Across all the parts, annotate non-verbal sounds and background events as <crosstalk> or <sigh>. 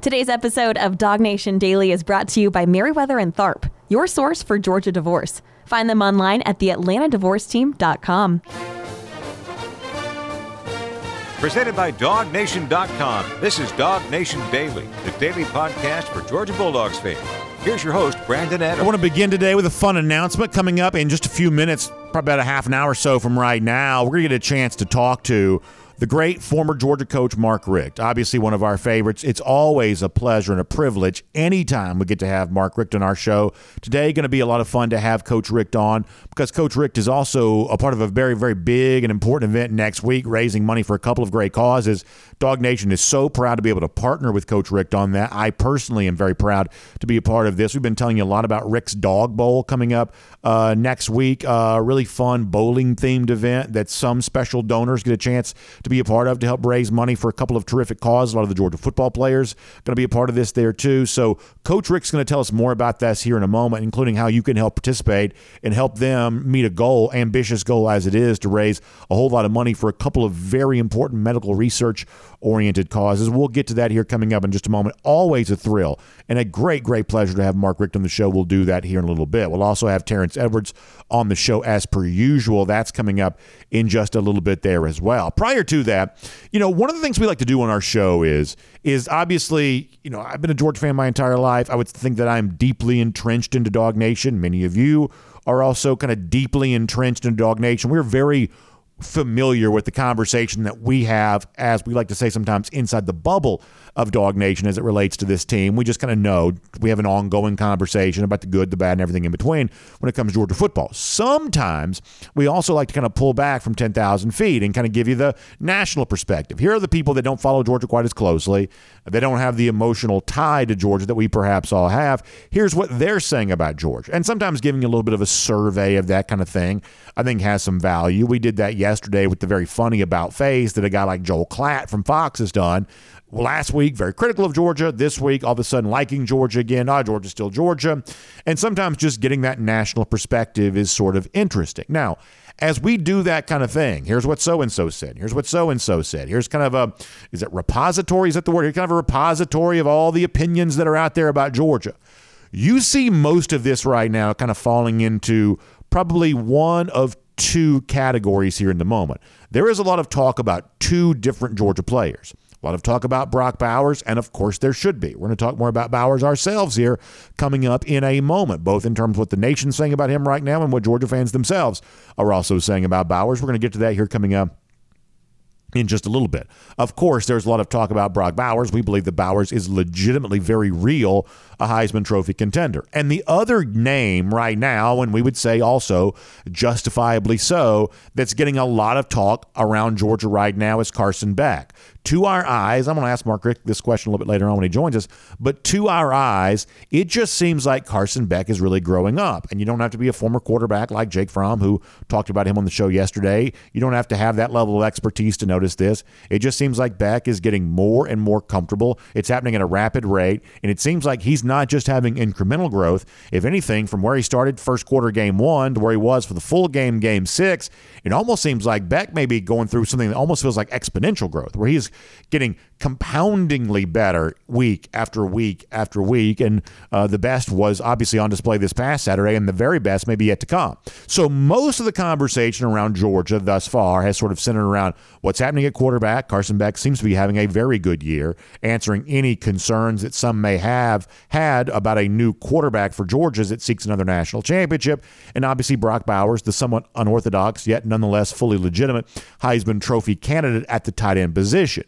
Today's episode of DawgNation Daily is brought to you by Meriwether and Tharp, your source for Georgia divorce. Find them online at theatlantadivorceteam.com. Presented by DawgNation.com. This is DawgNation Daily, the daily podcast for Georgia Bulldogs fans. Here's your host, Brandon I want to begin today with a fun announcement coming up in just a few minutes, probably about a half an hour or so from right now. We're going to get a chance to talk to the great former Georgia coach Mark Richt, obviously one of our favorites. It's always a pleasure and a privilege anytime we get to have Mark Richt on our show. Today, going to be a lot of fun to have Coach Richt on because Coach Richt is also a part of a very, very big and important event next week, raising money for a couple of great causes. DawgNation is so proud to be able to partner with Coach Richt on that. I personally am very proud to be a part of this. We've been telling you a lot about Richt's Dog Bowl coming up uh, next week. A uh, really fun bowling themed event that some special donors get a chance to be a part of to help raise money for a couple of terrific causes. A lot of the Georgia football players going to be a part of this there too. So Coach Richt's going to tell us more about this here in a moment, including how you can help participate and help them meet a goal, ambitious goal as it is, to raise a whole lot of money for a couple of very important medical research oriented causes. We'll get to that here coming up in just a moment. Always a thrill and a great, great pleasure to have Mark Richt on the show. We'll do that here in a little bit. We'll also have Terrence Edwards on the show as per usual. That's coming up in just a little bit there as well. Prior to that, you know, one of the things we like to do on our show is is obviously, you know, I've been a Georgia fan my entire life. I would think that I'm deeply entrenched into DawgNation. Many of you are also kind of deeply entrenched into DawgNation. We're very familiar with the conversation that we have, as we like to say sometimes, inside the bubble of DawgNation as it relates to this team. We just kind of know we have an ongoing conversation about the good, the bad, and everything in between when it comes to Georgia football. Sometimes we also like to kind of pull back from 10,000 feet and kind of give you the national perspective. Here are the people that don't follow Georgia quite as closely. They don't have the emotional tie to Georgia that we perhaps all have. Here's what they're saying about Georgia. And sometimes giving you a little bit of a survey of that kind of thing, I think has some value. We did that yesterday with the very funny about face that a guy like Joel Klatt from Fox has done. Last week, very critical of Georgia. This week, all of a sudden, liking Georgia again. Ah, Georgia's still Georgia. And sometimes just getting that national perspective is sort of interesting. Now, as we do that kind of thing, here's what so and so said. Here's what so and so said. Here's kind of a, is it repository? Is that the word? Here's kind of a repository of all the opinions that are out there about Georgia. You see most of this right now kind of falling into probably one of two categories here in the moment. There is a lot of talk about two different Georgia players. A lot of talk about Brock Bowers, and of course there should be. We're going to talk more about Bowers ourselves here coming up in a moment, both in terms of what the nation's saying about him right now and what Georgia fans themselves are also saying about Bowers. We're going to get to that here coming up in just a little bit. Of course, there's a lot of talk about Brock Bowers. We believe that Bowers is legitimately very real a Heisman Trophy contender. And the other name right now, and we would say also justifiably so, that's getting a lot of talk around Georgia right now is Carson Beck. To our eyes, I'm going to ask Mark Richt this question a little bit later on when he joins us, but to our eyes, it just seems like Carson Beck is really growing up. And you don't have to be a former quarterback like Jake Fromm, who talked about him on the show yesterday. You don't have to have that level of expertise to notice this. It just seems like Beck is getting more and more comfortable. It's happening at a rapid rate, and it seems like he's not just having incremental growth. If anything, from where he started first quarter game one to where he was for the full game, game six, it almost seems like Beck may be going through something that almost feels like exponential growth, where he's getting compoundingly better week after week after week. And uh, the best was obviously on display this past Saturday, and the very best may be yet to come. So most of the conversation around Georgia thus far has sort of centered around what's happening at quarterback. Carson Beck seems to be having a very good year, answering any concerns that some may have had about a new quarterback for Georgia as it seeks another national championship. And obviously, Brock Bowers, the somewhat unorthodox yet nonetheless fully legitimate Heisman Trophy candidate at the tight end position.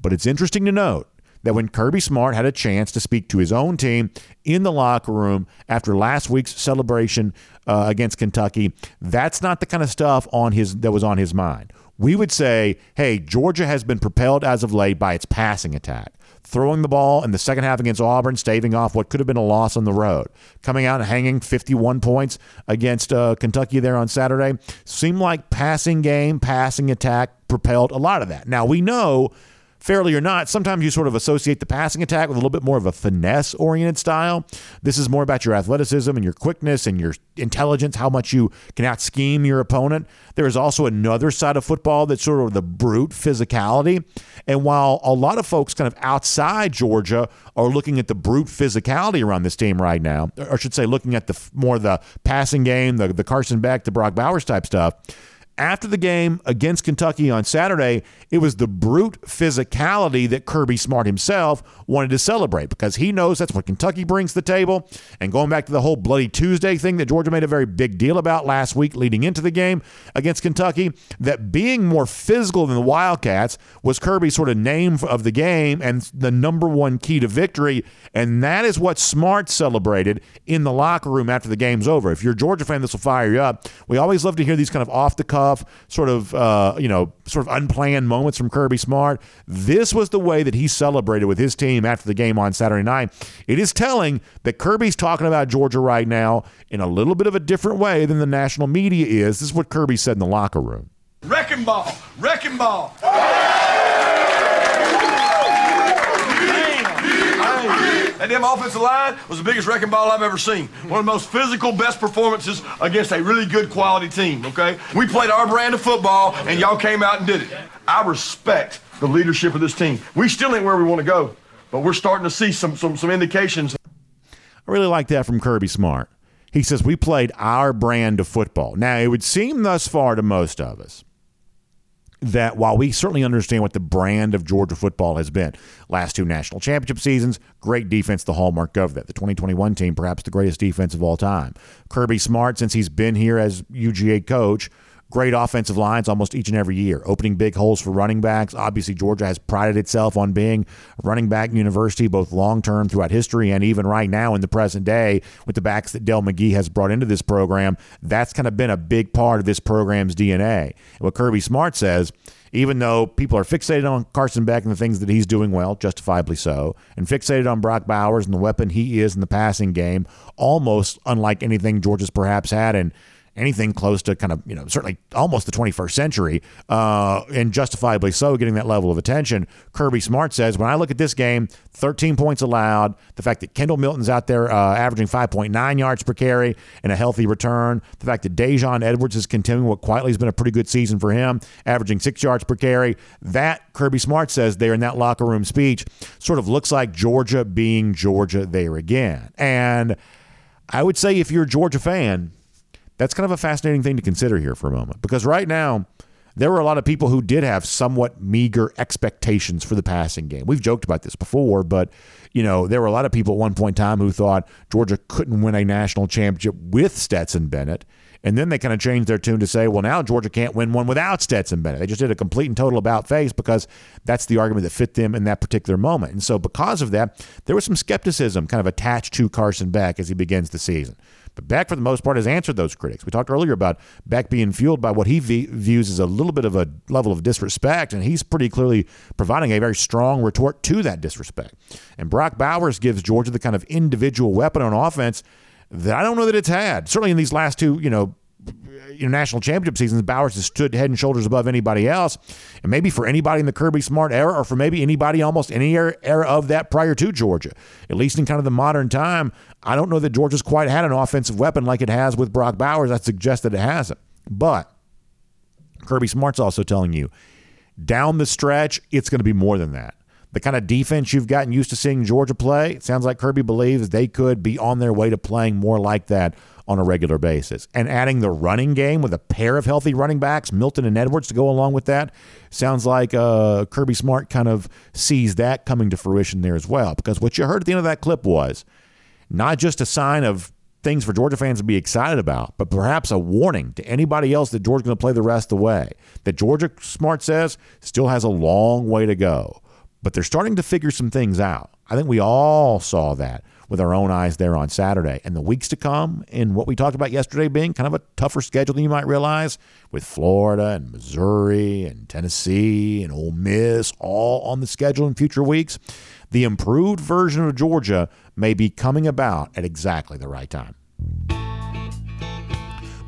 But it's interesting to note that when Kirby Smart had a chance to speak to his own team in the locker room after last week's celebration uh, against Kentucky, that's not the kind of stuff on his that was on his mind. We would say, hey, Georgia has been propelled as of late by its passing attack. Throwing the ball in the second half against Auburn, staving off what could have been a loss on the road. Coming out and hanging 51 points against uh, Kentucky there on Saturday. Seemed like passing game, passing attack propelled a lot of that. Now, we know fairly or not, sometimes you sort of associate the passing attack with a little bit more of a finesse oriented style. This is more about your athleticism and your quickness and your intelligence, how much you can out scheme your opponent. There is also another side of football that's sort of the brute physicality. And while a lot of folks kind of outside Georgia are looking at the brute physicality around this team right now, or I should say, looking at the more the passing game, the, the Carson Beck, the Brock Bowers type stuff after the game against Kentucky on Saturday, it was the brute physicality that Kirby Smart himself wanted to celebrate because he knows that's what Kentucky brings to the table. And going back to the whole Bloody Tuesday thing that Georgia made a very big deal about last week leading into the game against Kentucky, that being more physical than the Wildcats was Kirby's sort of name of the game and the number one key to victory. And that is what Smart celebrated in the locker room after the game's over. If you're a Georgia fan, this will fire you up. We always love to hear these kind of off the cuff sort of uh, you know, sort of unplanned moments from Kirby Smart. This was the way that he celebrated with his team after the game on Saturday night. It is telling that Kirby's talking about Georgia right now in a little bit of a different way than the national media is. This is what Kirby said in the locker room. Wrecking ball, wrecking ball. That damn offensive line was the biggest wrecking ball I've ever seen. One of the most physical, best performances against a really good quality team, okay? We played our brand of football, and y'all came out and did it. I respect the leadership of this team. We still ain't where we want to go, but we're starting to see some, some, some indications. I really like that from Kirby Smart. He says, We played our brand of football. Now, it would seem thus far to most of us that while we certainly understand what the brand of Georgia football has been, last two national championship seasons, great defense, the hallmark of that. The 2021 team, perhaps the greatest defense of all time. Kirby Smart, since he's been here as UGA coach, great offensive lines almost each and every year, opening big holes for running backs. Obviously, Georgia has prided itself on being a running back university, both long term throughout history and even right now in the present day with the backs that Dell McGee has brought into this program. That's kind of been a big part of this program's DNA. And what Kirby Smart says, even though people are fixated on Carson Beck and the things that he's doing well, justifiably so, and fixated on Brock Bowers and the weapon he is in the passing game, almost unlike anything Georgia's perhaps had in anything close to kind of, you know, certainly almost the 21st century, uh, and justifiably so, getting that level of attention. Kirby Smart says, when I look at this game, 13 points allowed, the fact that Kendall Milton's out there uh, averaging 5.9 yards per carry and a healthy return, the fact that Daijun Edwards is continuing what quietly has been a pretty good season for him, averaging six yards per carry, that, Kirby Smart says there in that locker room speech, sort of looks like Georgia being Georgia there again. And I would say if you're a Georgia fan, that's kind of a fascinating thing to consider here for a moment because right now, there were a lot of people who did have somewhat meager expectations for the passing game. We've joked about this before, but you know, there were a lot of people at one point in time who thought Georgia couldn't win a national championship with Stetson Bennett. And then they kind of changed their tune to say, well, now Georgia can't win one without Stetson Bennett. They just did a complete and total about face because that's the argument that fit them in that particular moment. And so, because of that, there was some skepticism kind of attached to Carson Beck as he begins the season. But Beck, for the most part, has answered those critics. We talked earlier about Beck being fueled by what he v- views as a little bit of a level of disrespect, and he's pretty clearly providing a very strong retort to that disrespect. And Brock Bowers gives Georgia the kind of individual weapon on offense that I don't know that it's had. Certainly in these last two, you know, you know, national championship seasons, Bowers has stood head and shoulders above anybody else. And maybe for anybody in the Kirby Smart era, or for maybe anybody almost any era, era of that prior to Georgia, at least in kind of the modern time, I don't know that Georgia's quite had an offensive weapon like it has with Brock Bowers. I suggest that it hasn't. But Kirby Smart's also telling you down the stretch, it's going to be more than that the kind of defense you've gotten used to seeing Georgia play, it sounds like Kirby believes they could be on their way to playing more like that on a regular basis. And adding the running game with a pair of healthy running backs, Milton and Edwards, to go along with that, sounds like uh, Kirby Smart kind of sees that coming to fruition there as well. Because what you heard at the end of that clip was not just a sign of things for Georgia fans to be excited about, but perhaps a warning to anybody else that Georgia's going to play the rest of the way. That Georgia Smart says still has a long way to go, but they're starting to figure some things out. I think we all saw that with our own eyes there on Saturday. And the weeks to come, and what we talked about yesterday being kind of a tougher schedule than you might realize, with Florida and Missouri and Tennessee and Ole Miss all on the schedule in future weeks, the improved version of Georgia may be coming about at exactly the right time.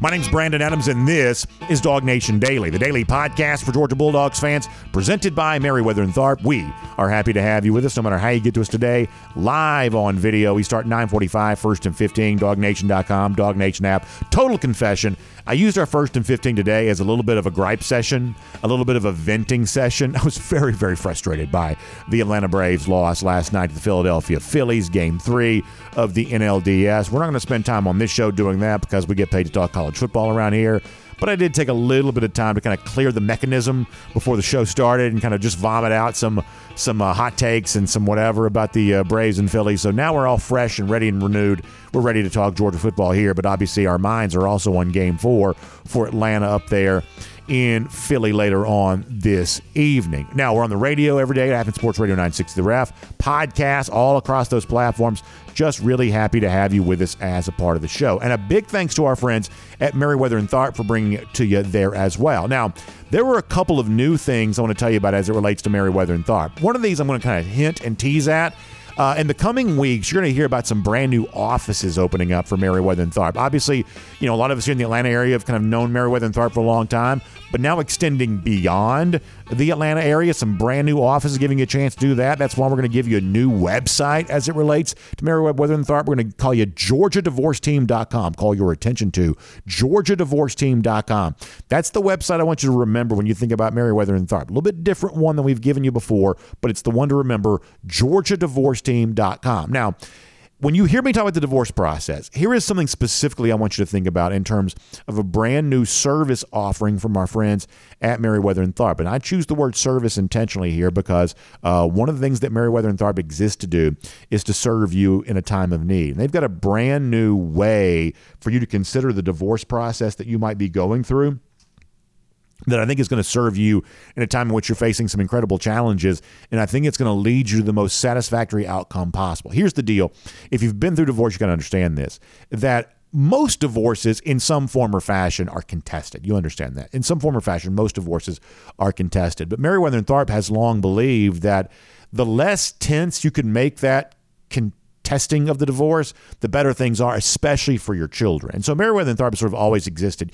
My name's Brandon Adams, and this is DawgNation Daily, the daily podcast for Georgia Bulldogs fans, presented by Meriwether and Tharp. We are happy to have you with us, no matter how you get to us today, live on video. We start 945, first and 15, dawgnation.com, Dog Nation app. Total confession, I used our first and 15 today as a little bit of a gripe session, a little bit of a venting session. <laughs> I was very, very frustrated by the Atlanta Braves loss last night to the Philadelphia Phillies, game three of the NLDS. We're not going to spend time on this show doing that because we get paid to talk college football around here. But I did take a little bit of time to kind of clear the mechanism before the show started and kind of just vomit out some some uh, hot takes and some whatever about the uh, Braves and Phillies. So now we're all fresh and ready and renewed. We're ready to talk Georgia football here, but obviously our minds are also on Game Four for Atlanta up there in Philly later on this evening. Now, we're on the radio every day at Athens Sports Radio 960 The Ref, podcast all across those platforms. Just really happy to have you with us as a part of the show. And a big thanks to our friends at Meriwether and Tharp for bringing it to you there as well. Now, there were a couple of new things I want to tell you about as it relates to Meriwether and Tharp. One of these I'm going to kind of hint and tease at. Uh, in the coming weeks, you're going to hear about some brand new offices opening up for Meriwether and Tharp. Obviously, you know, a lot of us here in the Atlanta area have kind of known Meriwether and Tharp for a long time, but now extending beyond the Atlanta area, some brand new offices giving you a chance to do that. That's why we're going to give you a new website as it relates to Meriwether and Tharp. We're going to call you GeorgiaDivorceTeam.com. Call your attention to GeorgiaDivorceTeam.com. That's the website I want you to remember when you think about Meriwether and Tharp. A little bit different one than we've given you before, but it's the one to remember GeorgiaDivorceTeam.com. Now, when you hear me talk about the divorce process, here is something specifically I want you to think about in terms of a brand new service offering from our friends at Meriwether and Tharp. And I choose the word service intentionally here because uh, one of the things that Meriwether and Tharp exists to do is to serve you in a time of need. And they've got a brand new way for you to consider the divorce process that you might be going through that I think is going to serve you in a time in which you're facing some incredible challenges. And I think it's going to lead you to the most satisfactory outcome possible. Here's the deal if you've been through divorce, you got to understand this that most divorces in some form or fashion are contested. You understand that. In some form or fashion, most divorces are contested. But Meriwether and Tharp has long believed that the less tense you can make that con- testing of the divorce, the better things are, especially for your children. And so Meriwether and Tharp sort of always existed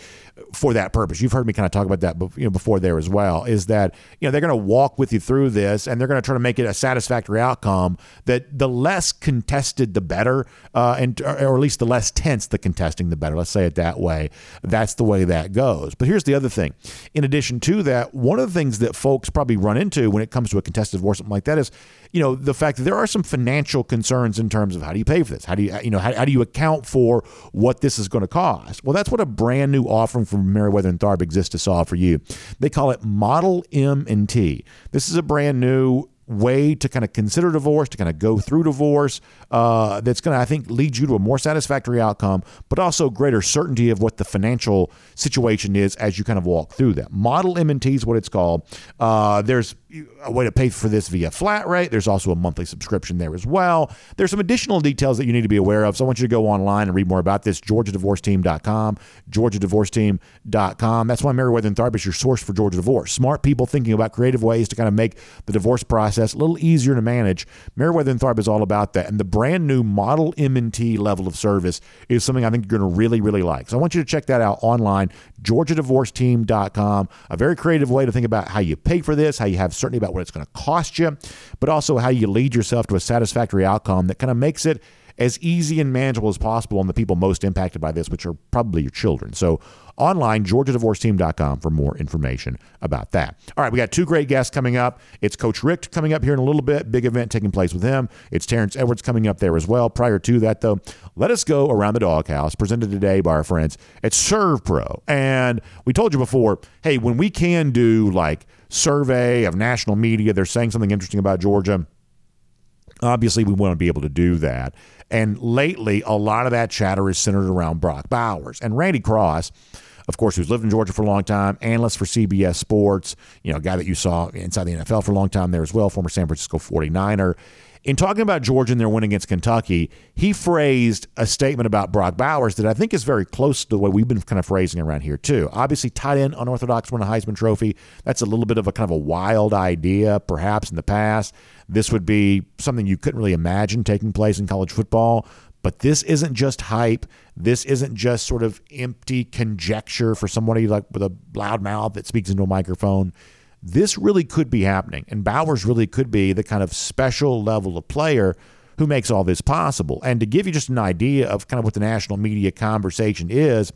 for that purpose. You've heard me kind of talk about that you know, before there as well, is that you know they're going to walk with you through this and they're going to try to make it a satisfactory outcome that the less contested, the better, uh, and or at least the less tense the contesting, the better. Let's say it that way. That's the way that goes. But here's the other thing. In addition to that, one of the things that folks probably run into when it comes to a contested divorce, something like that, is you know the fact that there are some financial concerns in terms of how do you pay for this how do you you know how, how do you account for what this is going to cost well that's what a brand new offering from Meriwether and Tharp exists to solve for you they call it model M and T this is a brand new way to kind of consider divorce, to kind of go through divorce, uh, that's going to, I think, lead you to a more satisfactory outcome, but also greater certainty of what the financial situation is as you kind of walk through that. Model M&T is what it's called. Uh, there's a way to pay for this via flat rate. There's also a monthly subscription there as well. There's some additional details that you need to be aware of. So I want you to go online and read more about this. GeorgiaDivorceTeam.com, GeorgiaDivorceTeam.com. That's why Meriwether and Tharp is your source for Georgia divorce. Smart people thinking about creative ways to kind of make the divorce process a little easier to manage. Meriwether and Tharp is all about that. And the brand new Model M&T level of service is something I think you're going to really, really like. So I want you to check that out online, GeorgiaDivorceTeam.com. A very creative way to think about how you pay for this, how you have certainty about what it's going to cost you, but also how you lead yourself to a satisfactory outcome that kind of makes it as easy and manageable as possible on the people most impacted by this, which are probably your children. So online, georgiadivorceteam.com for more information about that. All right, we got two great guests coming up. It's Coach Richt coming up here in a little bit, big event taking place with him. It's Terrence Edwards coming up there as well. Prior to that, though, let us go around the doghouse, presented today by our friends at ServPro. And we told you before, hey, when we can do like survey of national media, they're saying something interesting about Georgia. Obviously, we want to be able to do that. And lately, a lot of that chatter is centered around Brock Bowers and Randy Cross. Of course, who's lived in Georgia for a long time, analyst for CBS Sports, you know, guy that you saw inside the NFL for a long time there as well, former San Francisco 49er in talking about Georgia and their win against Kentucky, he phrased a statement about Brock Bowers that I think is very close to the way we've been kind of phrasing around here too. Obviously, tight end unorthodox win a Heisman Trophy. That's a little bit of a kind of a wild idea, perhaps in the past. This would be something you couldn't really imagine taking place in college football. But this isn't just hype. This isn't just sort of empty conjecture for somebody like with a loud mouth that speaks into a microphone. This really could be happening. And Bowers really could be the kind of special level of player who makes all this possible. And to give you just an idea of kind of what the national media conversation is,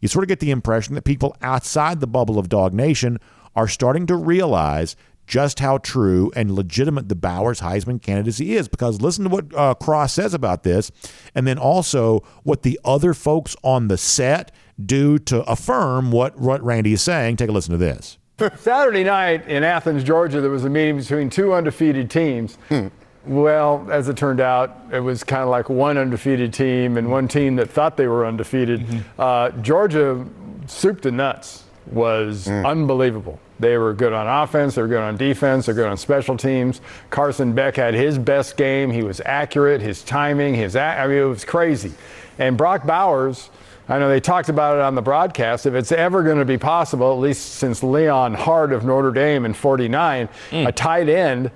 you sort of get the impression that people outside the bubble of DawgNation are starting to realize just how true and legitimate the Bowers Heisman candidacy is. Because listen to what uh, Cross says about this, and then also what the other folks on the set do to affirm what, what Randy is saying. Take a listen to this. <laughs> Saturday night in Athens, Georgia, there was a meeting between two undefeated teams. Hmm. Well, as it turned out, it was kind of like one undefeated team and one team that thought they were undefeated. Mm-hmm. Uh, Georgia, soup to nuts, was mm. unbelievable. They were good on offense, they were good on defense, they're good on special teams. Carson Beck had his best game. He was accurate, his timing, his I mean, it was crazy. And Brock Bowers, I know they talked about it on the broadcast. If it's ever going to be possible, at least since Leon Hart of Notre Dame in 49, mm. a tight end,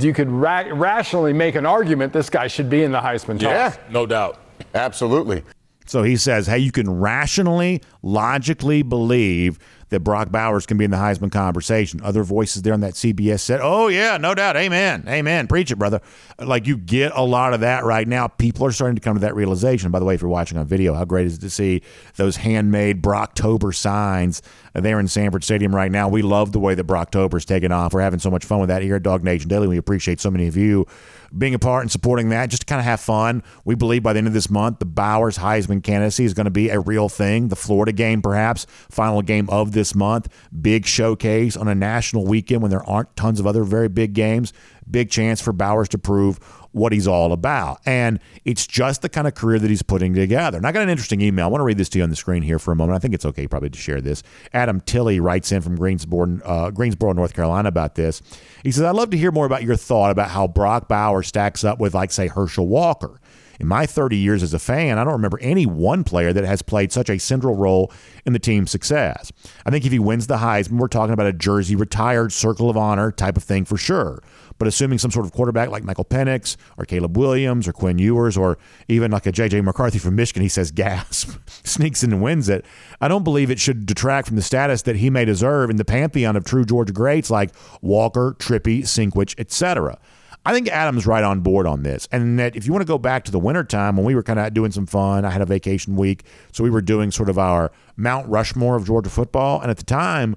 you could ra- rationally make an argument this guy should be in the Heisman Yeah, no doubt. Absolutely. So he says, hey, you can rationally, logically believe that Brock Bowers can be in the Heisman conversation. Other voices there on that CBS said, "Oh yeah, no doubt, amen, amen, preach it, brother." Like you get a lot of that right now. People are starting to come to that realization. By the way, if you're watching on video, how great is it to see those handmade Brocktober signs there in Sanford Stadium right now? We love the way that Brocktober's taken off. We're having so much fun with that here at DawgNation Daily. We appreciate so many of you being a part and supporting that, just to kind of have fun. We believe by the end of this month, the Bowers Heisman candidacy is going to be a real thing. The Florida game, perhaps, final game of this month, big showcase on a national weekend when there aren't tons of other very big games. Big chance for Bowers to prove what he's all about. And it's just the kind of career that he's putting together. And I got an interesting email. I want to read this to you on the screen here for a moment. I think it's okay probably to share this. Adam Tilley writes in from Greensboro, uh, Greensboro, North Carolina about this. He says, I'd love to hear more about your thought about how Brock Bowers stacks up with, like, say, Herschel Walker. In my 30 years as a fan, I don't remember any one player that has played such a central role in the team's success. I think if he wins the Heisman, we're talking about a jersey retired circle of honor type of thing for sure. But assuming some sort of quarterback like Michael Penix or Caleb Williams or Quinn Ewers or even like a J.J. McCarthy from Michigan, he says gasp, <laughs> sneaks in and wins it. I don't believe it should detract from the status that he may deserve in the pantheon of true Georgia greats like Walker, Trippi, Sinkwich, etc. I think Adam's right on board on this. And that if you want to go back to the wintertime when we were kind of doing some fun, I had a vacation week. So we were doing sort of our Mount Rushmore of Georgia football. And at the time,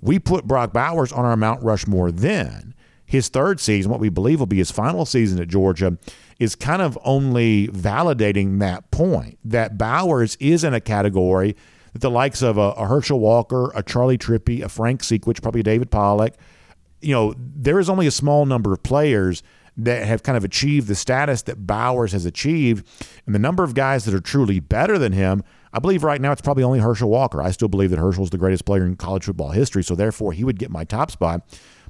we put Brock Bowers on our Mount Rushmore then his third season, what we believe will be his final season at Georgia, is kind of only validating that point that Bowers is in a category that the likes of a, a Herschel Walker, a Charlie Trippi, a Frank Sinkwich, probably David Pollack, you know, there is only a small number of players that have kind of achieved the status that Bowers has achieved. And the number of guys that are truly better than him, I believe right now it's probably only Herschel Walker. I still believe that Herschel's the greatest player in college football history, so therefore he would get my top spot.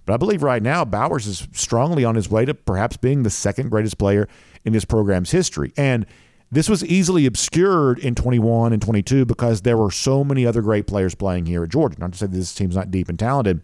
But I believe right now Bowers is strongly on his way to perhaps being the second greatest player in his program's history. And this was easily obscured in 21 and 22 because there were so many other great players playing here at Georgia. Not to say this team's not deep and talented,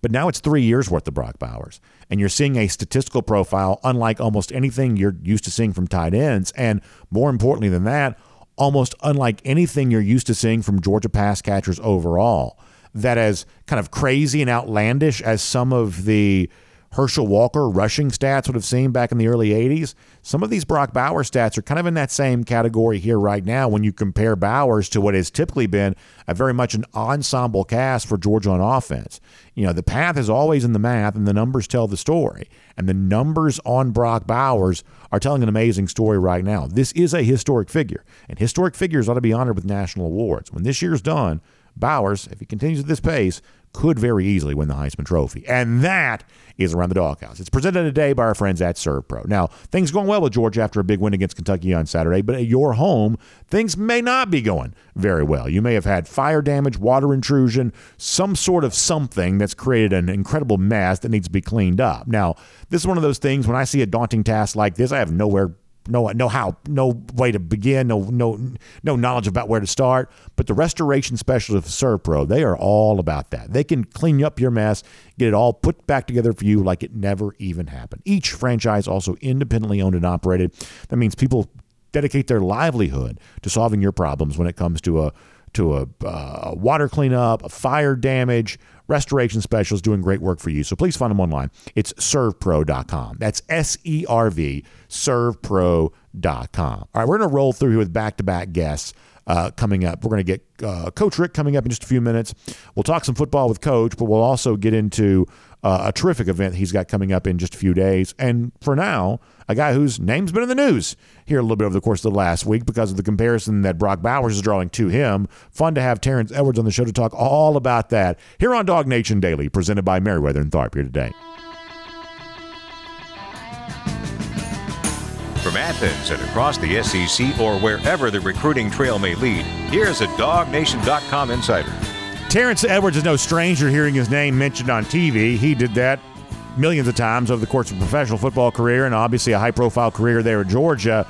but now it's three years worth of Brock Bowers. And you're seeing a statistical profile unlike almost anything you're used to seeing from tight ends. And more importantly than that, almost unlike anything you're used to seeing from Georgia pass catchers overall that as kind of crazy and outlandish as some of the Herschel Walker rushing stats would have seen back in the early 80s, some of these Brock Bowers stats are kind of in that same category here right now when you compare Bowers to what has typically been a very much an ensemble cast for Georgia on offense. You know, the path is always in the math and the numbers tell the story. And the numbers on Brock Bowers are telling an amazing story right now. This is a historic figure, and historic figures ought to be honored with national awards. When this year's done, Bowers, if he continues at this pace, could very easily win the Heisman Trophy. And that is around the doghouse. It's presented today by our friends at ServPro. Now, things going well with Georgia after a big win against Kentucky on Saturday, but at your home, things may not be going very well. You may have had fire damage, water intrusion, some sort of something that's created an incredible mess that needs to be cleaned up. Now, this is one of those things when I see a daunting task like this, I have nowhere no no how no way to begin no no no knowledge about where to start. But the restoration specialists of servpro they are all about that. They can clean up your mess get it all put back together for you like it never even happened. Each franchise also independently owned and operated. That means people dedicate their livelihood to solving your problems when it comes to a to a, uh, water cleanup, a fire damage, restoration specialists doing great work for you. So please find them online. It's servpro.com. That's S E R V, servpro.com. All right, we're going to roll through here with back to back guests. Uh, coming up, we're going to get uh, Coach Richt coming up in just a few minutes. We'll talk some football with Coach, but we'll also get into uh, a terrific event he's got coming up in just a few days. And for now, a guy whose name's been in the news here a little bit over the course of the last week because of the comparison that Brock Bowers is drawing to him. Fun to have Terrence Edwards on the show to talk all about that here on DawgNation Daily, presented by Meriwether and Tharp here today. From Athens and across the SEC or wherever the recruiting trail may lead, here's a DawgNation.com insider. Terrence Edwards is no stranger hearing his name mentioned on TV. He did that millions of times over the course of a professional football career and obviously a high profile career there at Georgia.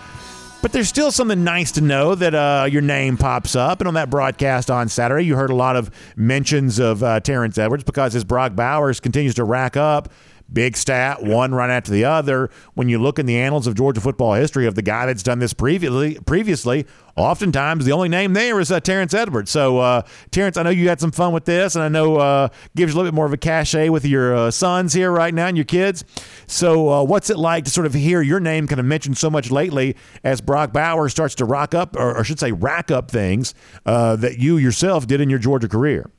But there's still something nice to know that uh, your name pops up. And on that broadcast on Saturday, you heard a lot of mentions of uh, Terrence Edwards because as Brock Bowers continues to rack up big stat, one run after the other. When you look in the annals of Georgia football history of the guy that's done this previously, previously, oftentimes the only name there is uh, Terrence Edwards. So, uh, Terrence, I know you had some fun with this, and I know uh, gives you a little bit more of a cachet with your uh, sons here right now and your kids. So, uh, what's it like to sort of hear your name kind of mentioned so much lately as Brock Bowers starts to rock up, or, or I should say, rack up things uh, that you yourself did in your Georgia career?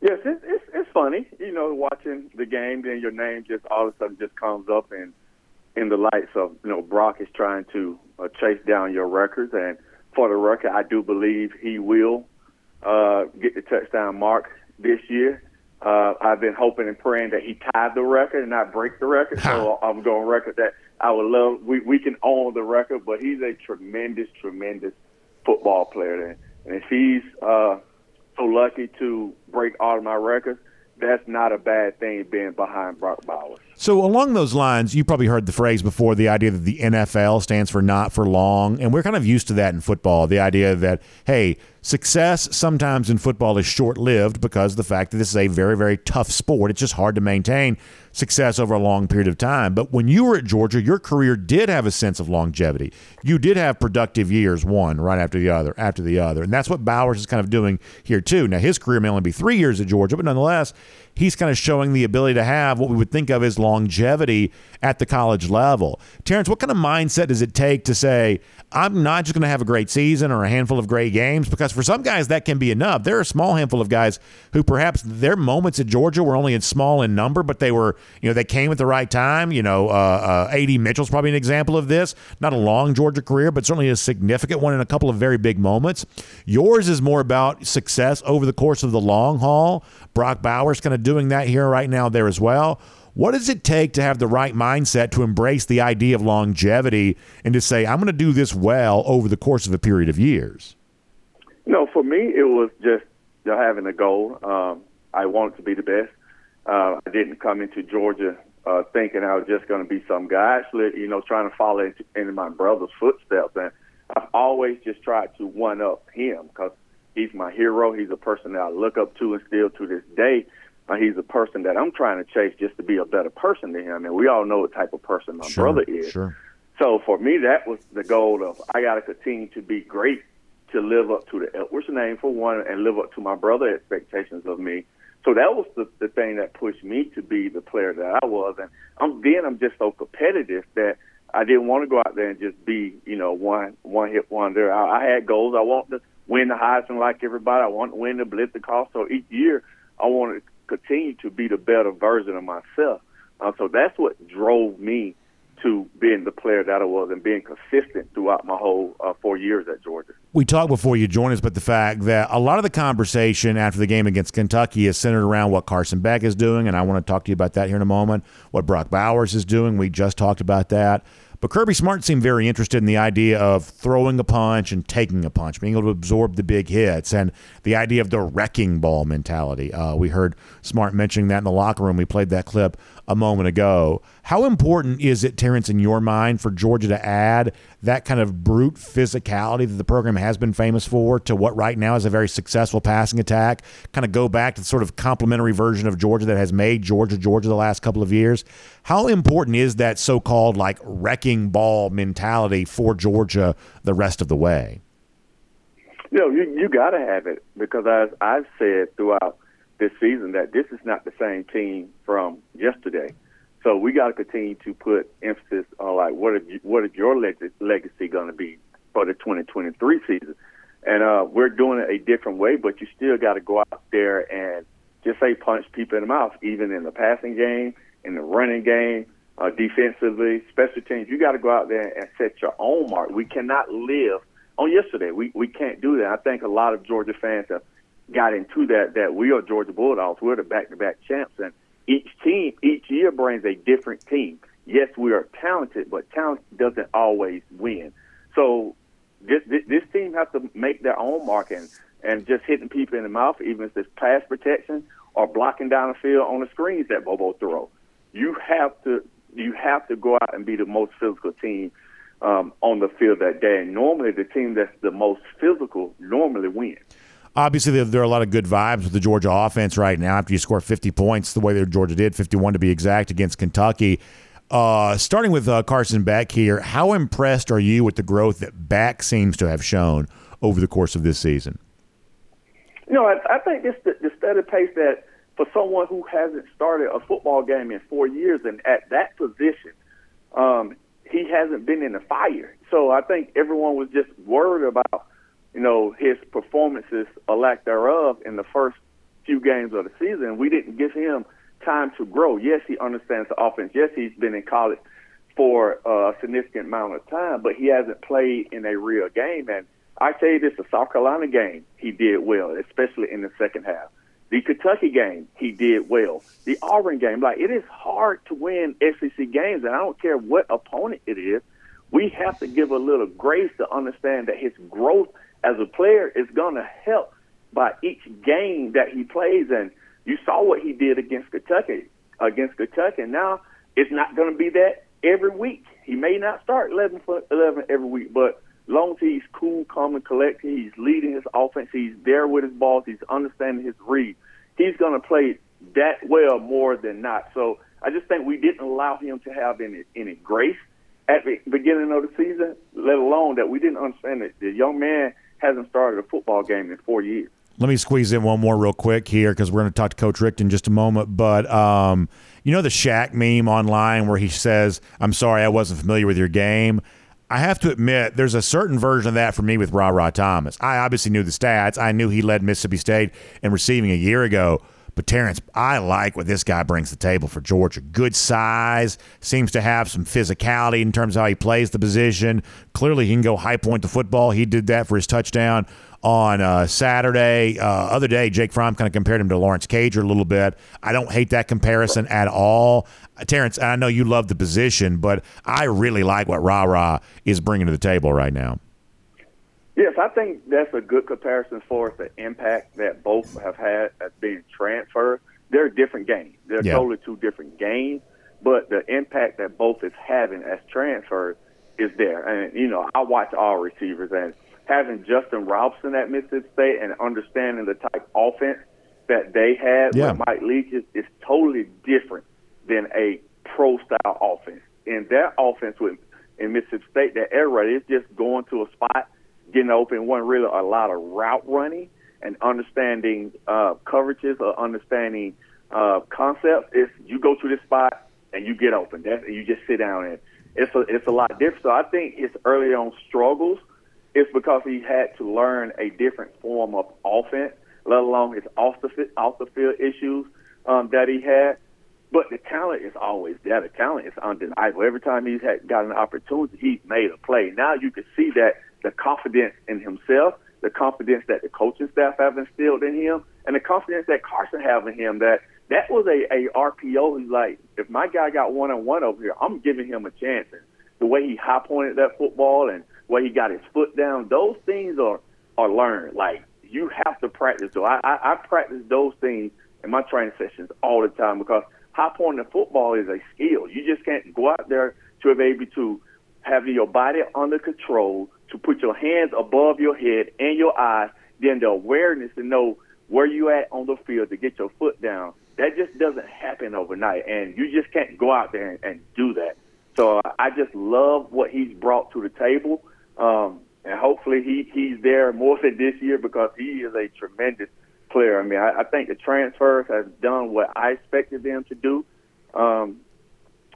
Yes, it's, it's it's funny, you know, watching the game. Then your name just all of a sudden just comes up and in the lights of you know Brock is trying to uh, chase down your records. And for the record, I do believe he will uh, get the touchdown mark this year. Uh, I've been hoping and praying that he tied the record and not break the record. So I'm going record that I would love. We we can own the record, but he's a tremendous, tremendous football player. And, and if he's uh, so lucky to break all of my records, that's not a bad thing being behind Brock Bowers. So along those lines, you probably heard the phrase before the idea that the NFL stands for not for long, and we're kind of used to that in football. The idea that hey, success sometimes in football is short-lived because the fact that this is a very very tough sport. It's just hard to maintain success over a long period of time. But when you were at Georgia, your career did have a sense of longevity. You did have productive years, one right after the other, after the other, and that's what Bowers is kind of doing here too. Now his career may only be three years at Georgia, but nonetheless he's kind of showing the ability to have what we would think of as longevity at the college level. Terrence, what kind of mindset does it take to say, I'm not just going to have a great season or a handful of great games? Because for some guys, that can be enough. There are a small handful of guys who perhaps their moments at Georgia were only in small in number, but they were, you know, they came at the right time. You know, uh, uh, A.D. Mitchell's probably an example of this. Not a long Georgia career, but certainly a significant one in a couple of very big moments. Yours is more about success over the course of the long haul. Brock Bowers kind of doing that here right now there as well. What does it take to have the right mindset to embrace the idea of longevity and to say, I'm going to do this well over the course of a period of years? No, for me, it was just you know, having a goal. Um, I wanted to be the best. Uh, I didn't come into Georgia uh, thinking I was just going to be some guy. Actually, you know, trying to follow into, into my brother's footsteps. And I've always just tried to one up him because he's my hero. He's a person that I look up to and still to this day. Uh, he's a person that I'm trying to chase just to be a better person than him. And we all know what type of person my Sure, brother is. Sure. So for me, that was the goal of I got to continue to be great to live up to the Edwards name for one, and live up to my brother expectations of me. So that was the, the thing that pushed me to be the player that I was, and I'm then I'm just so competitive that I didn't want to go out there and just be you know one one hit wonder. I, I had goals. I want to win the Heisman like everybody. I want to win the Blitzer So each year I wanted to continue to be the better version of myself. Uh, so that's what drove me to being the player that I was and being consistent throughout my whole uh, four years at Georgia. we talked before you joined us, but the fact that a lot of the conversation after the game against Kentucky is centered around what Carson Beck is doing, and I want to talk to you about that here in a moment. What Brock Bowers is doing, we just talked about that. But Kirby Smart seemed very interested in the idea of throwing a punch and taking a punch, being able to absorb the big hits, and the idea of the wrecking ball mentality. Uh, we heard Smart mentioning that in the locker room. We played that clip a moment ago. How important is it, Terrence, in your mind, for Georgia to add that kind of brute physicality that the program has been famous for to what right now is a very successful passing attack? Kind of go back to the sort of complementary version of Georgia that has made Georgia Georgia the last couple of years. How important is that so called like wrecking ball mentality for Georgia the rest of the way? You know, you, you got to have it because as I've said throughout this season that this is not the same team from yesterday. So we got to continue to put emphasis on like what is what is your leg- legacy going to be for the 2023 season, and uh, we're doing it a different way. But you still got to go out there and just say punch people in the mouth, even in the passing game, in the running game, uh, defensively, special teams. You got to go out there and set your own mark. We cannot live on yesterday. We we can't do that. I think a lot of Georgia fans have got into that that we are Georgia Bulldogs. We're the back-to-back champs, and each team each year brings a different team. Yes, we are talented, but talent doesn't always win. So this this, this team has to make their own mark and and just hitting people in the mouth, even if it's pass protection or blocking down the field on the screens that Bobo throw. You have to you have to go out and be the most physical team um, on the field that day. And normally, the team that's the most physical normally wins. Obviously, there, are a lot of good vibes with the Georgia offense right now. After you score 50 points, the way that Georgia did, 51 to be exact, against Kentucky. Uh, starting with uh, Carson Beck here, how impressed are you with the growth that Beck seems to have shown over the course of this season? You know, I, I think it's the, the steady pace that for someone who hasn't started a football game in four years and at that position, um, he hasn't been in the fire. So I think everyone was just worried about you know, his performances or lack thereof in the first few games of the season. We didn't give him time to grow. Yes, he understands the offense. Yes, he's been in college for a significant amount of time, but he hasn't played in a real game. And I tell you this, the South Carolina game, he did well, especially in the second half. The Kentucky game, he did well. The Auburn game, like it is hard to win SEC games, and I don't care what opponent it is. We have to give a little grace to understand that his growth as a player is going to help by each game that he plays. And you saw what he did against Kentucky. Against Kentucky, and now it's not going to be that every week. He may not start 11 for 11 every week, but long as he's cool, calm, and collected, he's leading his offense, he's there with his balls, he's understanding his read. He's going to play that well more than not. So I just think we didn't allow him to have any any grace at the beginning of the season, let alone that we didn't understand that the young man hasn't started a football game in four years. Let me squeeze in one more real quick here because we're going to talk to Coach Richt in just a moment. But um, you know the Shaq meme online where he says, "I'm sorry, I wasn't familiar with your game." I have to admit, there's a certain version of that for me with Rara Thomas. I obviously knew the stats. I knew he led Mississippi State in receiving a year ago. But Terrence, I like what this guy brings to the table for Georgia. Good size, seems to have some physicality in terms of how he plays the position. Clearly, he can go high point the football. He did that for his touchdown on uh, Saturday. Uh, other day, Jake Fromm kind of compared him to Lawrence Cager a little bit. I don't hate that comparison at all. Uh, Terrence, I know you love the position, but I really like what Rara is bringing to the table right now. Yes, I think that's a good comparison for us, the impact that both have had as being transferred. They're different games. They're yeah. totally two different games, but the impact that both is having as transfers is there. And, you know, I watch all receivers, and having Justin Robson at Mississippi State and understanding the type of offense that they had yeah. with Mike Leach is, is totally different than a pro-style offense. In that offense with in Mississippi State, that air raid is just going to a spot – getting open wasn't really a lot of route running and understanding uh, coverages or understanding uh, concepts. It's you go to this spot and you get open. That's, you just sit down and it's a it's a lot different. So I think it's early on struggles is because he had to learn a different form of offense, let alone his off the off the field issues um, that he had. But the talent is always there. The talent is undeniable. Every time he's had got an opportunity, he's made a play. Now you can see that the confidence in himself, the confidence that the coaching staff have instilled in him, and the confidence that Carson have in him. That that was a, a RPO. He's like, if my guy got one on one over here, I'm giving him a chance. And the way he high pointed that football and way he got his foot down, those things are are learned. Like you have to practice. So I, I, I practice those things in my training sessions all the time because high pointing the football is a skill. You just can't go out there to be able to have your body under control, to put your hands above your head and your eyes, then the awareness to know where you at on the field to get your foot down. That just doesn't happen overnight, and you just can't go out there and, and do that. So uh, I just love what he's brought to the table, um, and hopefully he he's there more than this year because he is a tremendous player. I mean, I, I think the transfers have done what I expected them to do, um,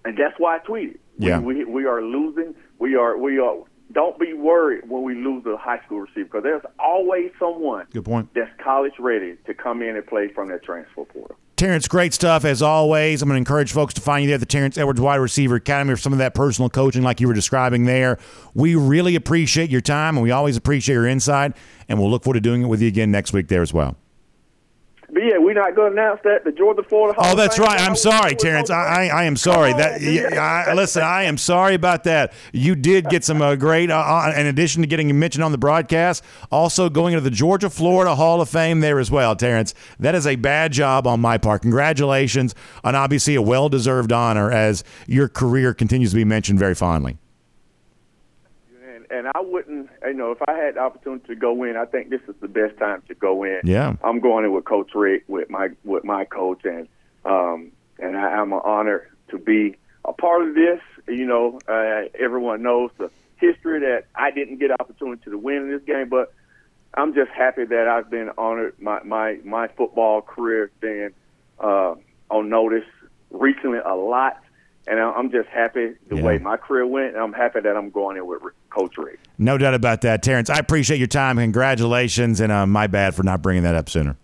and that's why I tweeted. Yeah. We, we we are losing. We are we are. Don't be worried when we lose a high school receiver because there's always someone Good point. that's college ready to come in and play from that transfer portal. Terrence, great stuff as always. I'm going to encourage folks to find you there at the Terrence Edwards Wide Receiver Academy for some of that personal coaching, like you were describing there. We really appreciate your time, and we always appreciate your insight. And we'll look forward to doing it with you again next week there as well. But yeah, we're not going to announce that the Georgia Florida. Hall Oh, that's right. I'm sorry, Terrence. I, I, I am sorry. That yeah, I, listen, I am sorry about that. You did get some uh, great. Uh, uh, in addition to getting mentioned on the broadcast, also going into the Georgia Florida Hall of Fame there as well, Terrence. That is a bad job on my part. Congratulations on obviously a well deserved honor as your career continues to be mentioned very fondly. And, I wouldn't, you know, if I had the opportunity to go in, I think this is the best time to go in. Yeah. I'm going in with Coach Richt, with my with my coach, and um, and I, I'm honored to be a part of this. You know, uh, everyone knows the history that I didn't get opportunity to win in this game, but I'm just happy that I've been honored. My my my football career has been uh, on notice recently a lot, and I'm just happy the Yeah. way my career went. And I'm happy that I'm going in with Coach Richt. No doubt about that, Terrence. I appreciate your time. Congratulations, and uh, my bad for not bringing that up sooner.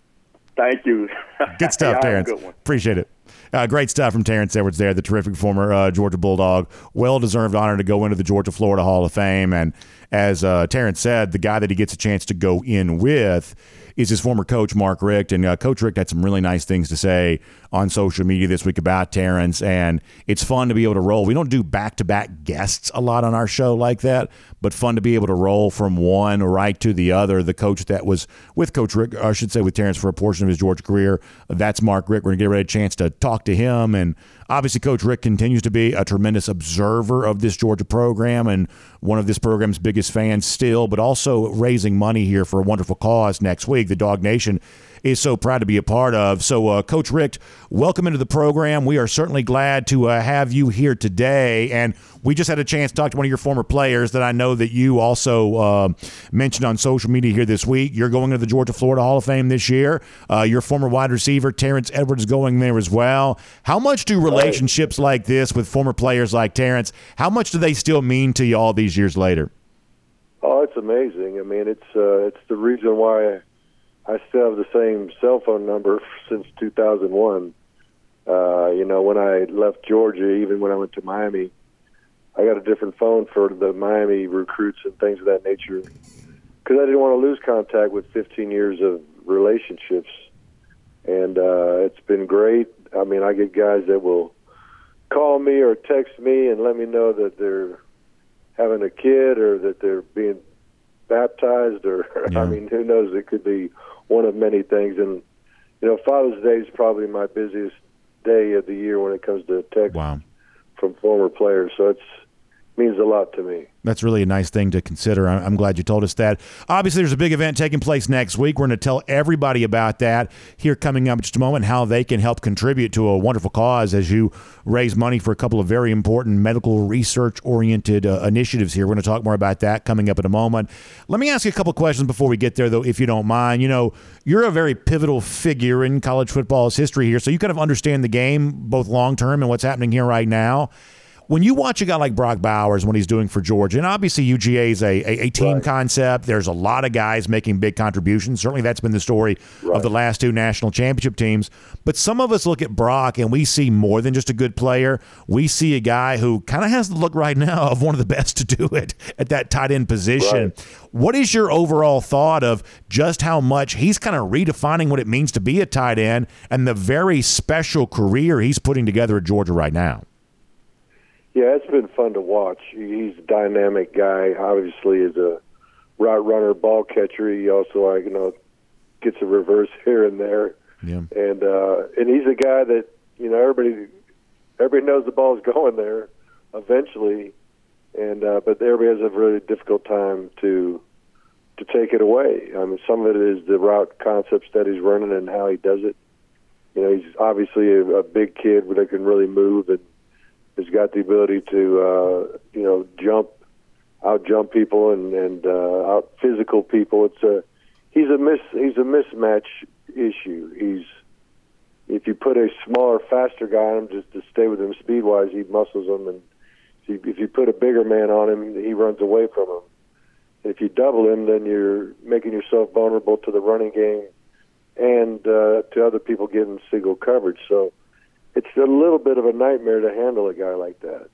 Thank you. <laughs> Good stuff, <laughs> Y'all have a Terrence. good. Appreciate it. Uh, great stuff from Terrence Edwards there, the terrific former uh, Georgia Bulldog. Well deserved honor to go into the Georgia Florida Hall of Fame. And as uh, Terrence said, the guy that he gets a chance to go in with is his former coach, Mark Richt. And uh, Coach Richt had some really nice things to say on social media this week about Terrence. And it's fun to be able to roll. We don't do back to back guests a lot on our show like that, but fun to be able to roll from one right to the other. The coach that was with Coach Richt, I should say with Terrence for a portion of his Georgia career, that's Mark Richt. We're going to get a chance to talk to him. And obviously, Coach Richt continues to be a tremendous observer of this Georgia program and one of this program's biggest fans still, but also raising money here for a wonderful cause next week. The DawgNation is so proud to be a part of. So, uh, Coach Richt, welcome into the program. We are certainly glad to uh, have you here today. And we just had a chance to talk to one of your former players that I know that you also uh, mentioned on social media here this week. You're going to the Georgia Florida Hall of Fame this year. Uh, your former wide receiver, Terrence Edwards, is going there as well. How much do relationships like this with former players like Terrence, how much do they still mean to you all these years later? Oh, it's amazing. I mean, it's uh, it's the reason why I still have the same cell phone number since 2001. Uh, you know, when I left Georgia, even when I went to Miami, I got a different phone for the Miami recruits and things of that nature because I didn't want to lose contact with 15 years of relationships. And uh, it's been great. I mean, I get guys that will call me or text me and let me know that they're having a kid or that they're being baptized or <laughs> Yeah. I mean who knows it could be one of many things and you know Father's Day is probably my busiest day of the year when it comes to text Wow. from former players so it's means a lot to me. That's really a nice thing to consider. I'm glad you told us that. Obviously, there's a big event taking place next week. We're going to tell everybody about that here coming up in just a moment, how they can help contribute to a wonderful cause as you raise money for a couple of very important medical research oriented uh, initiatives here. We're going to talk more about that coming up in a moment. Let me ask you a couple questions before we get there, though, if you don't mind. You know, you're a very pivotal figure in college football's history here, so you kind of understand the game both long term and what's happening here right now. When you watch a guy like Brock Bowers, when he's doing for Georgia, and obviously UGA is a, a, a team Right. concept. There's a lot of guys making big contributions. Certainly, that's been the story of the last two national championship teams. But some of us look at Brock and we see more than just a good player. We see a guy who kind of has the look right now of one of the best to do it at that tight end position. Right. What is your overall thought of just how much he's kind of redefining what it means to be a tight end and the very special career he's putting together at Georgia right now? Yeah, it's been fun to watch. He's a dynamic guy. Obviously, is a route runner, ball catcher. He also, like you know, gets a reverse <laughs> here and there. Yeah. And uh, and he's a guy that you know everybody everybody knows the ball's <laughs> going there eventually, and uh, but everybody has a really difficult time to to take it away. I mean, some of it is the route concepts that he's running and how he does it. You know, he's obviously a, a big kid that can really move and has got the ability to uh, you know jump, out jump people and and uh, out physical people. It's a he's a miss he's a mismatch issue. He's if you put a smaller, faster guy on him just to stay with him speed wise, he muscles him, and if you, put a bigger man on him, he runs away from him. If you double him, then you're making yourself vulnerable to the running game and uh, to other people getting single coverage. So it's a little bit of a nightmare to handle a guy like that.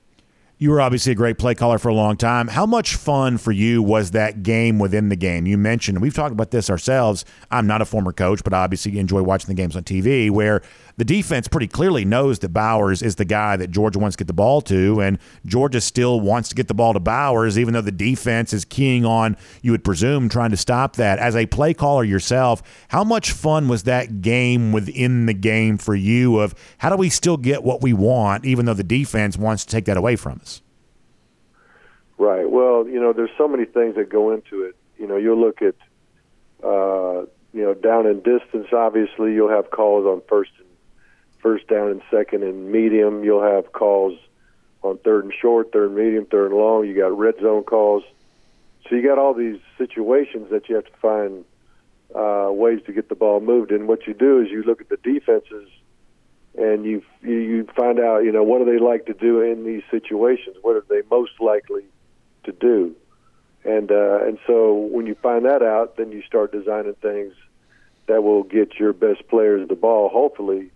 You were obviously a great play caller for a long time. How much fun for you was that game within the game? You mentioned, we've talked about this ourselves. I'm not a former coach, but obviously enjoy watching the games on TV where the defense pretty clearly knows that Bowers is the guy that Georgia wants to get the ball to, and Georgia still wants to get the ball to Bowers, even though the defense is keying on, you would presume, trying to stop that. As a play caller yourself, how much fun was that game within the game for you of how do we still get what we want, even though the defense wants to take that away from us? Right. Well, you know, there's so many things that go into it. You know, you'll look at, uh, you know, down in distance. Obviously, you'll have calls on first and first down and second and medium. You'll have calls on third and short, third and medium, third and long. You got red zone calls. So you got all these situations that you have to find uh, ways to get the ball moved. And what you do is you look at the defenses and you you find out you know what do they like to do in these situations? What are they most likely to do? And uh, and so when you find that out, then you start designing things that will get your best players the ball, hopefully.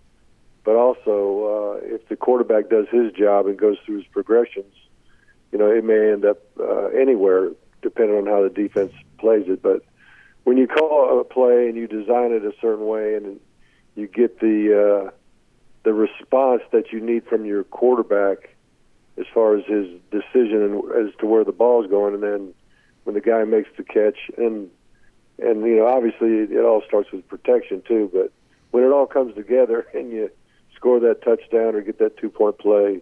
But also, uh, if the quarterback does his job and goes through his progressions, you know, it may end up uh, anywhere depending on how the defense plays it. But when you call a play and you design it a certain way, and you get the uh, the response that you need from your quarterback as far as his decision as to where the ball is going, and then when the guy makes the catch, and and you know obviously it all starts with protection too, but when it all comes together <laughs> and you score that touchdown or get that two point play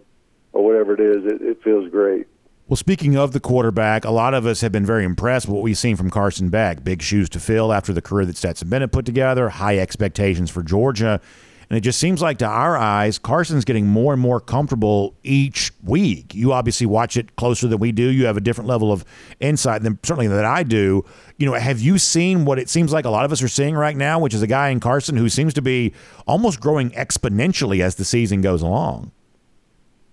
or whatever it is, it, it feels great. Well, speaking of the quarterback, a lot of us have been very impressed with what we've seen from Carson Beck. Big shoes to fill after the career that Stetson Bennett put together, high expectations for Georgia. And it just seems like to our eyes, Carson's getting more and more comfortable each week. You obviously watch it closer than we do. You have a different level of insight than certainly that I do. You know, have you seen what it seems like a lot of us are seeing right now, which is a guy in Carson who seems to be almost growing exponentially as the season goes along?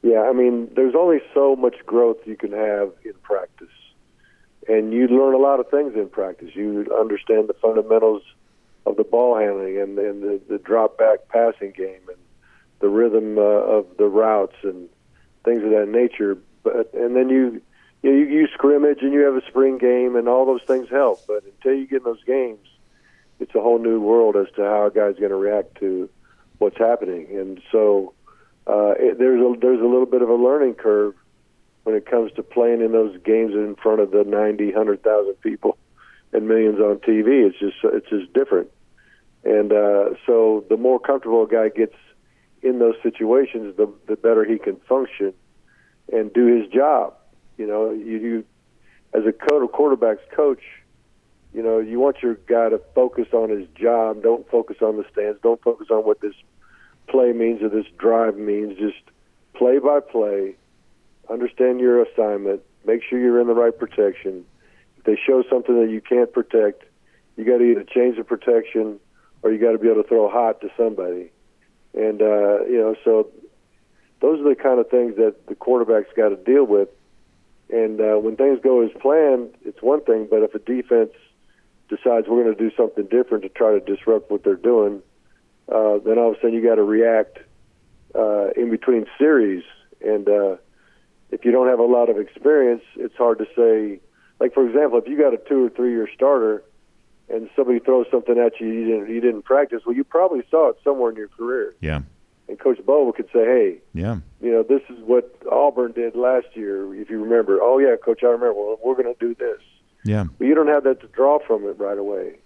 Yeah, I mean, there's only so much growth you can have in practice. And you learn a lot of things in practice. You understand the fundamentals of the ball handling and, and the, the drop back passing game and the rhythm uh, of the routes and things of that nature. But and then you you, know, you you scrimmage and you have a spring game and all those things help. But until you get in those games, it's a whole new world as to how a guy's going to react to what's happening. And so uh, it, there's a there's a little bit of a learning curve when it comes to playing in those games in front of the 90, 100,000 people and millions on TV. It's just it's just different. And uh, so the more comfortable a guy gets in those situations, the the better he can function and do his job. You know, you, you as a co- quarterback's coach, you know, you want your guy to focus on his job. Don't focus on the stands. Don't focus on what this play means or this drive means. Just play by play. Understand your assignment. Make sure you're in the right protection. They show something that you can't protect, you got to either change the protection or you got to be able to throw hot to somebody. And uh, you know, so those are the kind of things that the quarterback's got to deal with. And uh, when things go as planned, it's one thing. But if a defense decides we're going to do something different to try to disrupt what they're doing, uh, then all of a sudden you got to react uh, in between series. And uh, if you don't have a lot of experience, it's hard to say. Like for example, if you got a two or three year starter, and somebody throws something at you you didn't you didn't practice, well, you probably saw it somewhere in your career. Yeah. And Coach Bobo could say, "Hey, Yeah. you know, this is what Auburn did last year. If you remember, oh yeah, Coach, I remember. Well, we're going to do this. Yeah. But you don't have that to draw from it right away.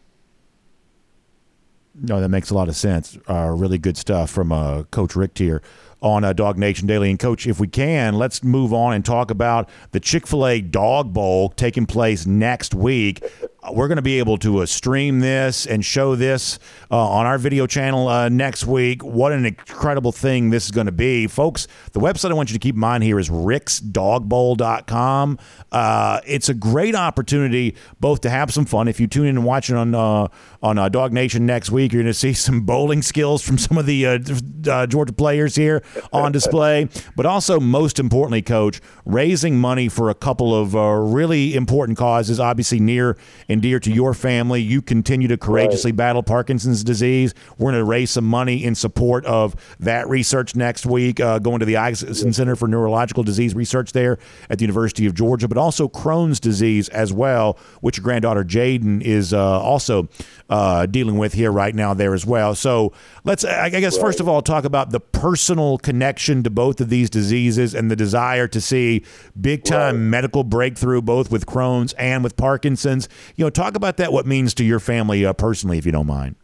No, that makes a lot of sense. Uh, really good stuff from uh, Coach Richt here on uh, DawgNation Daily. And Coach, if we can, let's move on and talk about the Chick Fil A Dawg Bowl taking place next week. Uh, We're going to be able to uh, stream this and show this uh, on our video channel uh, next week. What an incredible thing this is going to be. Folks, the website I want you to keep in mind here is richtsdawgbowl.com. Uh, it's a great opportunity both to have some fun. If you tune in and watch it on, uh, on uh, DawgNation next week, you're going to see <laughs> some bowling skills from some of the Georgia players here on display. But also, most importantly, Coach, raising money for a couple of really important causes, obviously near and dear to your family. You continue to courageously battle Parkinson's disease. We're going to raise some money in support of that research next week, uh, going to the Isakson Center for Neurological Disease Research there at the University of Georgia, but also Crohn's disease as well, which your granddaughter Jaden is uh, also uh, dealing with here right now there as well. So let's, I guess, first of all, talk about the personal connection to both of these diseases and the desire to see big time medical breakthrough both with Crohn's and with Parkinson's. You know, talk about that, what means to your family uh, personally, if you don't mind.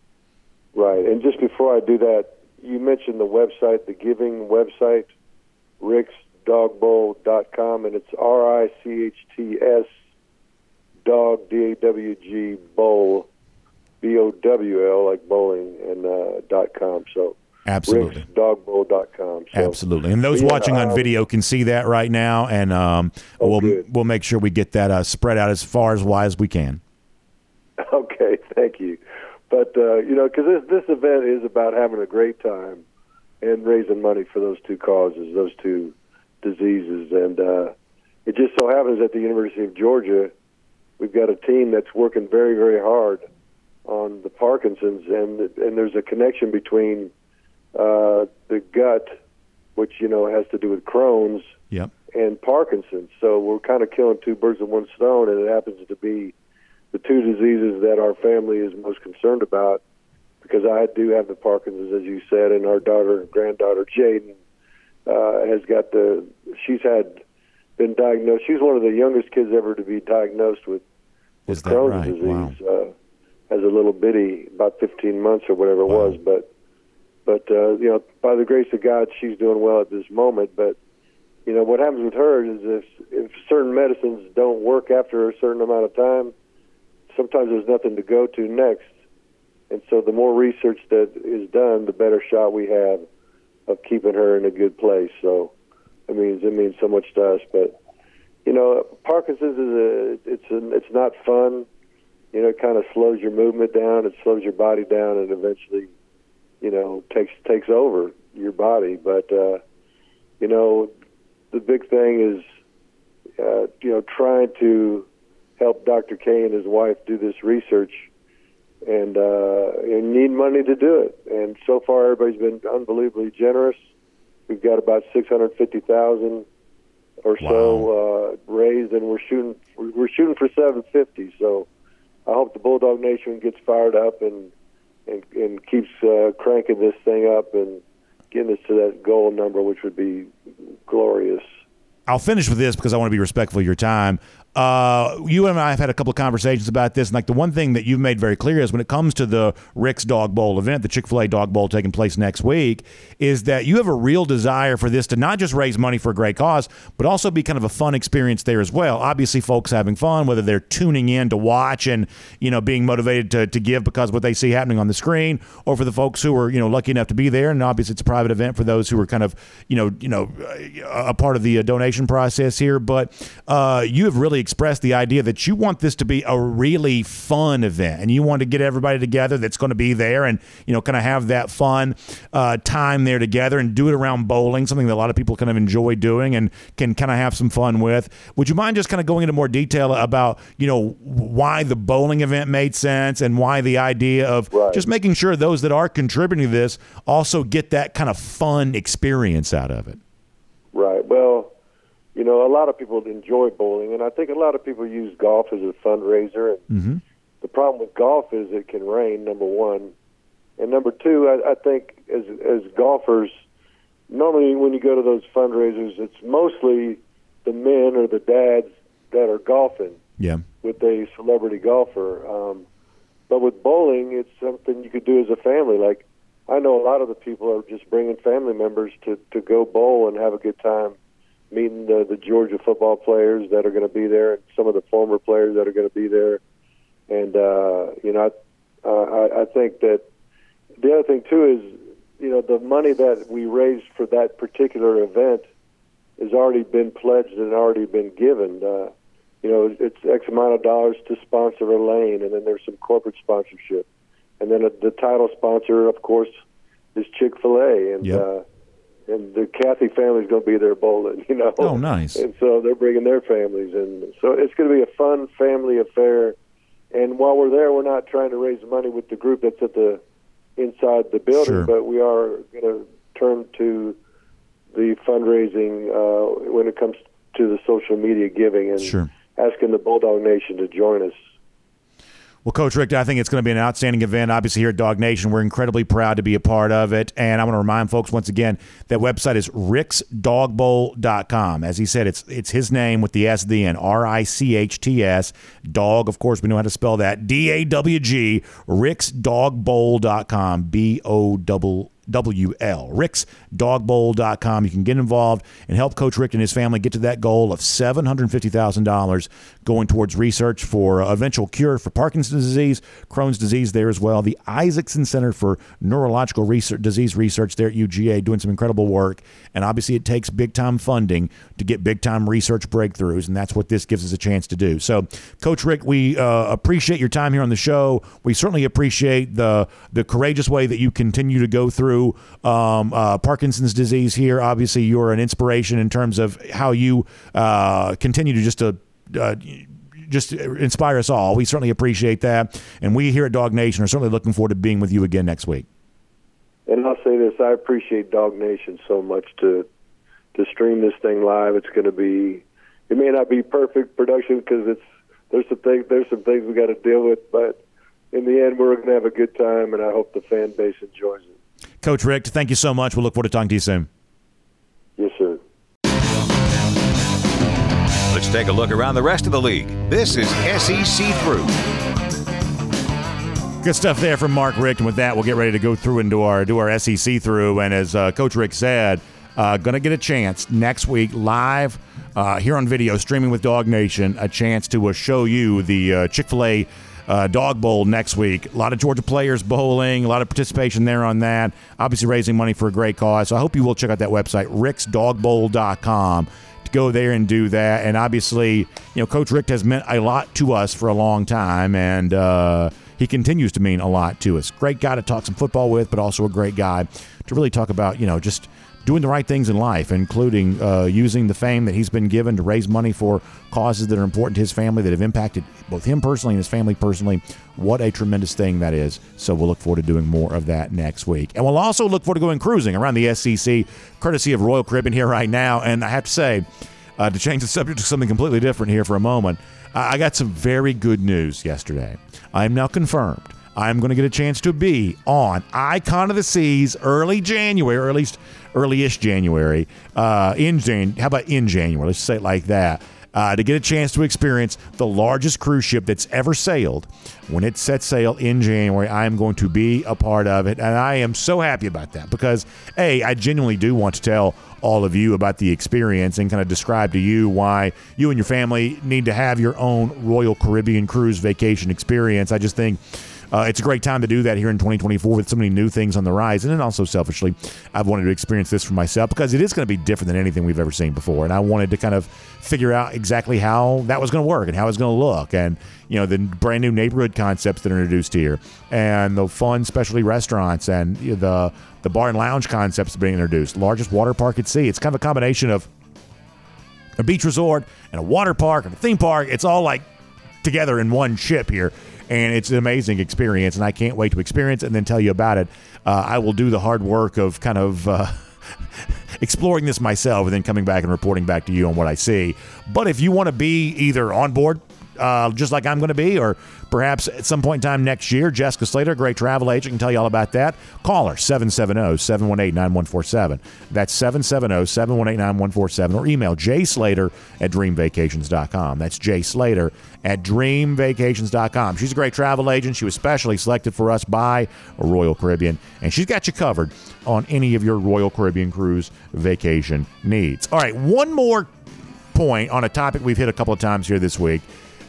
Right. And just before I do that, you mentioned the website, the giving website, richtsdawgbowl.com, and it's R I C H T S dog D A W G bowl B O W L like bowling and uh, dot com. So Absolutely. richtsdawgbowl.com. So, Absolutely, and those yeah, watching on um, video can see that right now, and um, Oh, we'll good. we'll make sure we get that uh, spread out as far as wide as we can. Thank you. But uh, you know, because this this event is about having a great time and raising money for those two causes, those two diseases, and uh, it just so happens at the University of Georgia, we've got a team that's working very, very hard on the Parkinson's, and and there's a connection between uh, the gut, which you know has to do with Crohn's, Yep. and Parkinson's. So we're kind of killing two birds with one stone, and it happens to be the two diseases that our family is most concerned about. Because I do have the Parkinson's, as you said, and our daughter, and granddaughter Jaden, uh, has got the. She's had been diagnosed. She's one of the youngest kids ever to be diagnosed with with Is that Crohn's right? disease. Wow. Uh, as a little bitty, about 15 months or whatever it was, but but uh, you know, by the grace of God, she's doing well at this moment. But you know, what happens with her is if if certain medicines don't work after a certain amount of time, sometimes there's nothing to go to next. And so, the more research that is done, the better shot we have of keeping her in a good place. So, it means it means so much to us. But you know, Parkinson's is a it's a, it's not fun. You know, it kind of slows your movement down. It slows your body down, and eventually, you know, takes takes over your body. But uh, you know, the big thing is, uh, you know, trying to help Dr. K and his wife do this research, and uh, and need money to do it. And so far, everybody's been unbelievably generous. We've got about six hundred fifty thousand or so uh, raised, and we're shooting we're shooting for seven fifty. So I hope the Bulldog Nation gets fired up and and, and keeps uh, cranking this thing up and getting us to that goal number, which would be glorious. I'll finish with this because I want to be respectful of your time. Uh, you and I have had a couple of conversations about this, and like the one thing that you've made very clear is when it comes to the Richt's Dawg Bowl event, the Chick Fil A Dawg Bowl taking place next week, is that you have a real desire for this to not just raise money for a great cause, but also be kind of a fun experience there as well. Obviously, folks having fun, whether they're tuning in to watch and you know being motivated to, to give because what they see happening on the screen, or for the folks who are you know lucky enough to be there, and obviously it's a private event for those who are kind of you know you know a part of the uh, donation process here. But uh, you have really expressed the idea that you want this to be a really fun event and you want to get everybody together that's going to be there and you know kind of have that fun uh, time there together and do it around bowling, something that a lot of people kind of enjoy doing and can kind of have some fun with. Would you mind just kind of going into more detail about you know why the bowling event made sense and why the idea of Right. just making sure those that are contributing to this also get that kind of fun experience out of it? Right. Well, you know, a lot of people enjoy bowling, and I think a lot of people use golf as a fundraiser. And Mm-hmm. the problem with golf is it can rain. Number one, and number two, I, I think as as golfers, normally when you go to those fundraisers, it's mostly the men or the dads that are golfing Yeah. with a celebrity golfer. Um, but with bowling, it's something you could do as a family. Like I know a lot of the people are just bringing family members to to go bowl and have a good time, meeting the the Georgia football players that are going to be there, and some of the former players that are going to be there. And uh, you know, I, uh, I I think that the other thing too is you know the money that we raised for that particular event has already been pledged and already been given. Uh, you know, it's X amount of dollars to sponsor a lane, and then there's some corporate sponsorship, and then uh the title sponsor, of course, is Chick Fil A, and Yep. uh, and the Cathy family's going to be there bowling. <laughs> You know, Oh, nice. And so they're bringing their families, and so it's going to be a fun family affair. And while we're there, we're not trying to raise money with the group that's at the inside the building, Sure. but we are going to turn to the fundraising uh, when it comes to the social media giving and Sure. asking the Bulldog Nation to join us. Well, Coach Richt, I think it's going to be an outstanding event. Obviously, here at DawgNation, we're incredibly proud to be a part of it. And I want to remind folks once again that website is richtsdawgbowl.com. As he said, it's it's his name with the S at the end, R I C H T S. Dog, of course, we know how to spell that. D A W G, richtsdawgbowl.com. B O WL. RichtsDawgBowl.com. You can get involved and help Coach Richt and his family get to that goal of $750,000 going towards research for eventual cure for Parkinson's disease, Crohn's disease there as well. The Isakson Center for Neurological Research, Disease Research there at UGA doing some incredible work. And obviously, it takes big time funding to get big time research breakthroughs, and that's what this gives us a chance to do. So, Coach Richt, we uh, appreciate your time here on the show. We certainly appreciate the the courageous way that you continue to go through um, uh, Parkinson's disease here. Obviously, you're an inspiration in terms of how you uh, continue to just to. Uh, just inspire us all. We certainly appreciate that. And we here at DawgNation are certainly looking forward to being with you again next week. And I'll say this: I appreciate DawgNation so much to to stream this thing live. It's going to be. It may not be perfect production because it's there's some things there's some things we got to deal with, but in the end, we're going to have a good time, and I hope the fan base enjoys it. Coach Richt, thank you so much. We'll look forward to talking to you soon. Yes, sir. Let's take a look around the rest of the league. This is SEC Through. Good stuff there from Mark Richt. And with that, we'll get ready to go through and do our do our SEC through. And as uh, Coach Richt said, uh, going to get a chance next week live uh, here on video, streaming with DawgNation, a chance to uh, show you the uh, Chick Fil A. Uh, Dawg Bowl next week. A lot of Georgia players bowling, a lot of participation there on that. Obviously, raising money for a great cause. So I hope you will check out that website, richtsdawgbowl.com, to go there and do that. And obviously, you know, Coach Richt has meant a lot to us for a long time, and uh, he continues to mean a lot to us. Great guy to talk some football with, but also a great guy to really talk about, you know, just doing the right things in life, including uh, using the fame that he's been given to raise money for causes that are important to his family that have impacted both him personally and his family personally. What a tremendous thing that is. So we'll look forward to doing more of that next week. And we'll also look forward to going cruising around the SEC, courtesy of Royal Caribbean here right now. And I have to say, uh, to change the subject to something completely different here for a moment, I I got some very good news yesterday. I am now confirmed. I'm going to get a chance to be on Icon of the Seas early January, or at least early-ish January. Uh, in Jan, how about in January? Let's say it like that. Uh, to get a chance to experience the largest cruise ship that's ever sailed. When it sets sail in January, I am going to be a part of it, and I am so happy about that because a I genuinely do want to tell all of you about the experience and kind of describe to you why you and your family need to have your own Royal Caribbean cruise vacation experience. I just think uh, it's a great time to do that here in 2024 with so many new things on the rise. And then also selfishly, I've wanted to experience this for myself because it is going to be different than anything we've ever seen before. And I wanted to kind of figure out exactly how that was going to work and how it's going to look. And, you know, the brand new neighborhood concepts that are introduced here and the fun specialty restaurants and the, the bar and lounge concepts being introduced. Largest water park at sea. It's kind of a combination of a beach resort and a water park and a theme park. It's all like together in one ship here and it's an amazing experience, and I can't wait to experience and then tell you about it. Uh, I will do the hard work of kind of. Uh, <laughs> exploring this myself and then coming back and reporting back to you on what I see. But if you want to be either on board uh, just like I'm going to be, or perhaps at some point in time next year, Jessica Slater, great travel agent, can tell you all about that. Call her 770 718 9147. That's 770 718 9147, or email jslater at dreamvacations.com. That's jslater at dreamvacations.com. She's a great travel agent. She was specially selected for us by Royal Caribbean, and she's got you covered on any of your Royal Caribbean cruise vacation needs. All right, one more point on a topic we've hit a couple of times here this week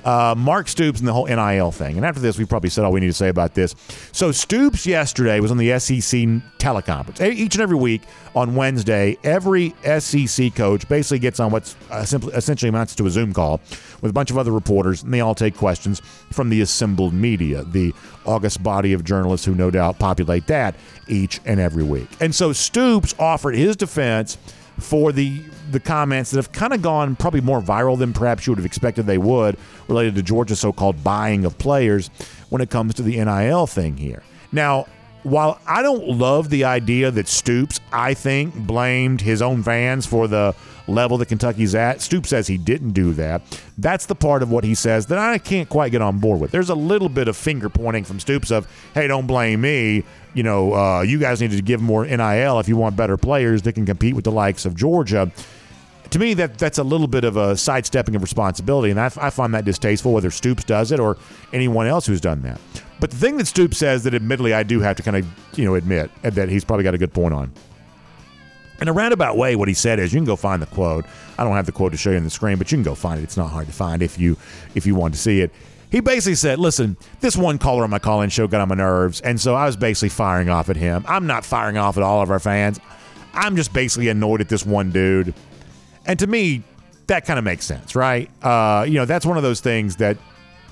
uh, Mark Stoops and the whole NIL thing. And after this, we probably said all we need to say about this. So Stoops yesterday was on the SEC teleconference. Each and every week on Wednesday, every SEC coach basically gets on what's uh, simply, essentially amounts to a Zoom call with a bunch of other reporters, and they all take questions from the assembled media, the august body of journalists who no doubt populate that each and every week. And so Stoops offered his defense for the the comments that have kind of gone probably more viral than perhaps you would have expected they would related to Georgia's so-called buying of players when it comes to the NIL thing here. Now, while I don't love the idea that Stoops, I think, blamed his own fans for the level that Kentucky's at, Stoops says he didn't do that. That's the part of what he says that I can't quite get on board with. There's a little bit of finger pointing from Stoops of, hey, don't blame me. You know, uh, you guys need to give more NIL if you want better players that can compete with the likes of Georgia to me, that that's a little bit of a sidestepping of responsibility, and I, I find that distasteful. Whether Stoops does it or anyone else who's done that. But the thing that Stoops says that, admittedly, I do have to kind of you know admit that he's probably got a good point on. In a roundabout way, what he said is, you can go find the quote. I don't have the quote to show you on the screen, but you can go find it. It's not hard to find if you if you want to see it. He basically said, "Listen, this one caller on my call-in show got on my nerves, and so I was basically firing off at him. I'm not firing off at all of our fans. I'm just basically annoyed at this one dude and to me, that kind of makes sense, right? Uh, you know, that's one of those things that,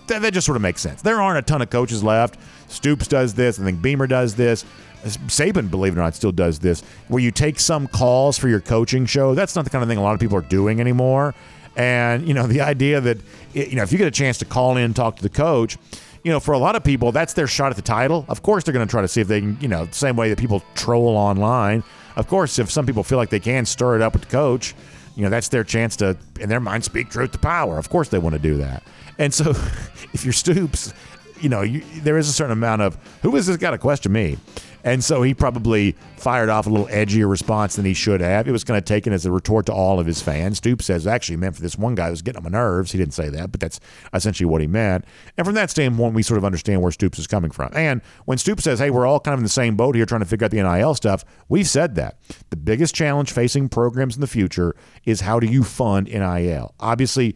that that just sort of makes sense. There aren't a ton of coaches left. Stoops does this. I think Beamer does this. Saban, believe it or not, still does this, where you take some calls for your coaching show. That's not the kind of thing a lot of people are doing anymore. And you know, the idea that you know, if you get a chance to call in talk to the coach, you know, for a lot of people, that's their shot at the title. Of course, they're going to try to see if they can, you know, the same way that people troll online. Of course, if some people feel like they can stir it up with the coach, you know, that's their chance to, in their mind, speak truth to power. Of course, they want to do that. And so, <laughs> if you're Stoops, you know, you, there is a certain amount of who is this guy to question me? And so he probably fired off a little edgier response than he should have. It was kind of taken as a retort to all of his fans. Stoops says actually meant for this one guy who was getting on my nerves. He didn't say that, but that's essentially what he meant. And from that standpoint, we sort of understand where Stoops is coming from. And when Stoops says, hey, we're all kind of in the same boat here trying to figure out the NIL stuff, we've said that. The biggest challenge facing programs in the future is how do you fund NIL? Obviously,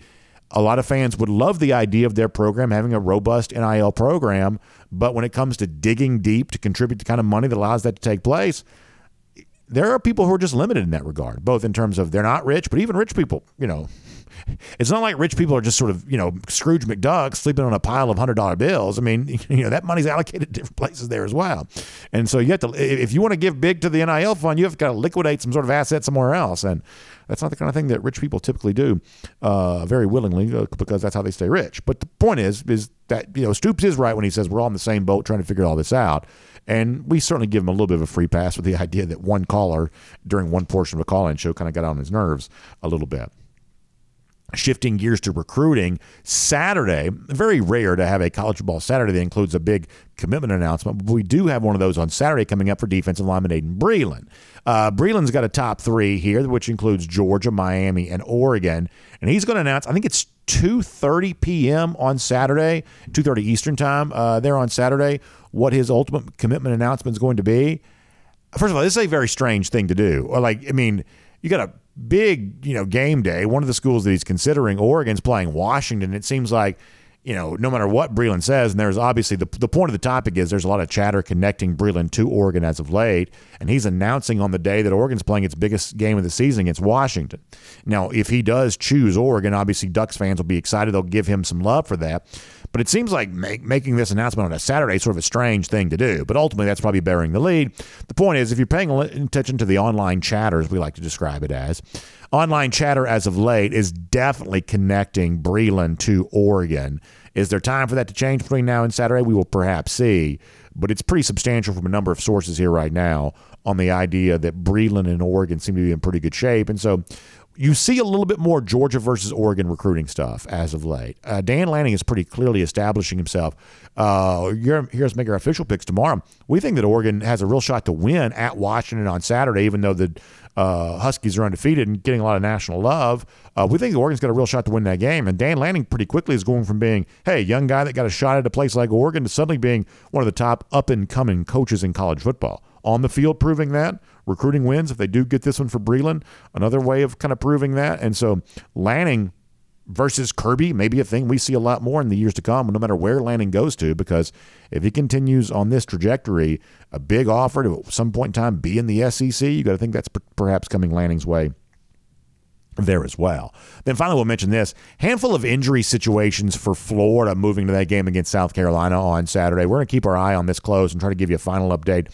a lot of fans would love the idea of their program having a robust NIL program, but when it comes to digging deep to contribute the kind of money that allows that to take place, there are people who are just limited in that regard, both in terms of they're not rich, but even rich people, you know, <laughs> it's not like rich people are just sort of, you know, Scrooge McDuck sleeping on a pile of $100 bills. I mean, <laughs> you know, that money's allocated to <laughs> different places there as well. And so you have to, if you want to give big to the NIL fund, you have to kind of liquidate some sort of asset somewhere else. And that's not the kind of thing that rich people typically do uh, very willingly uh, because that's how they stay rich. But the point is, is that, you know, Stoops is right when he says we're all in the same boat trying to figure all this out. And we certainly give him a little bit of a free pass with the <laughs> idea that one caller during one portion of a call in show kind of got on his nerves a little bit shifting gears to recruiting Saturday. Very rare to have a college football Saturday that includes a big commitment announcement, but we do have one of those on Saturday coming up for defensive lineman Aydin Breland. Uh, Breland's got a top three here, which includes Georgia, Miami, and Oregon, and he's going to announce. I think it's 2:30 p.m. on Saturday, 2:30 Eastern time. Uh, there on Saturday, what his ultimate commitment announcement is going to be. First of all, this is a very strange thing to do. Or like, I mean, you got a big, you know, game day. One of the schools that he's considering, Oregon's playing Washington. It seems like you know, no matter what Breland says, and there's obviously the, the point of the topic is there's a lot of chatter connecting Breland to Oregon as of late, and he's announcing on the day that Oregon's playing its biggest game of the season against Washington. Now, if he does choose Oregon, obviously Ducks fans will be excited. They'll give him some love for that. But it seems like make, making this announcement on a Saturday is sort of a strange thing to do. But ultimately, that's probably bearing the lead. The point is, if you're paying attention to the online chatter, as we like to describe it as, online chatter as of late is definitely connecting Breland to Oregon. Is there time for that to change between now and Saturday? We will perhaps see. But it's pretty substantial from a number of sources here right now on the idea that Breland and Oregon seem to be in pretty good shape. And so you see a little bit more Georgia versus Oregon recruiting stuff as of late. Uh, Dan Lanning is pretty clearly establishing himself. Uh, here's make our official picks tomorrow. We think that Oregon has a real shot to win at Washington on Saturday, even though the uh, Huskies are undefeated and getting a lot of national love. Uh, we think Oregon's got a real shot to win that game. And Dan Lanning pretty quickly is going from being, hey, young guy that got a shot at a place like Oregon to suddenly being one of the top up and coming coaches in college football. On the field, proving that recruiting wins. If they do get this one for Breland, another way of kind of proving that. And so Lanning versus Kirby may be a thing we see a lot more in the years to come, no matter where Lanning goes to, because if he continues on this trajectory, a big offer to at some point in time be in the SEC, you got to think that's perhaps coming Lanning's way there as well. Then finally, we'll mention this handful of injury situations for Florida moving to that game against South Carolina on Saturday. We're going to keep our eye on this close and try to give you a final update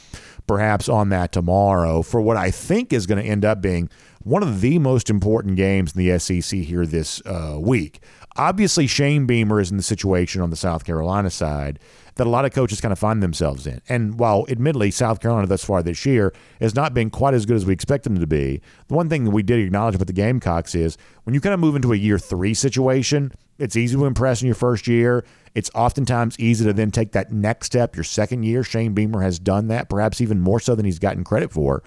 perhaps on that tomorrow for what I think is going to end up being one of the most important games in the SEC here this uh, week. Obviously, Shane Beamer is in the situation on the South Carolina side that a lot of coaches kind of find themselves in. And while admittedly South Carolina thus far this year has not been quite as good as we expect them to be, the one thing that we did acknowledge about the Gamecocks is when you kind of move into a year three situation, it's easy to impress in your first year. It's oftentimes easy to then take that next step your second year. Shane Beamer has done that, perhaps even more so than he's gotten credit for.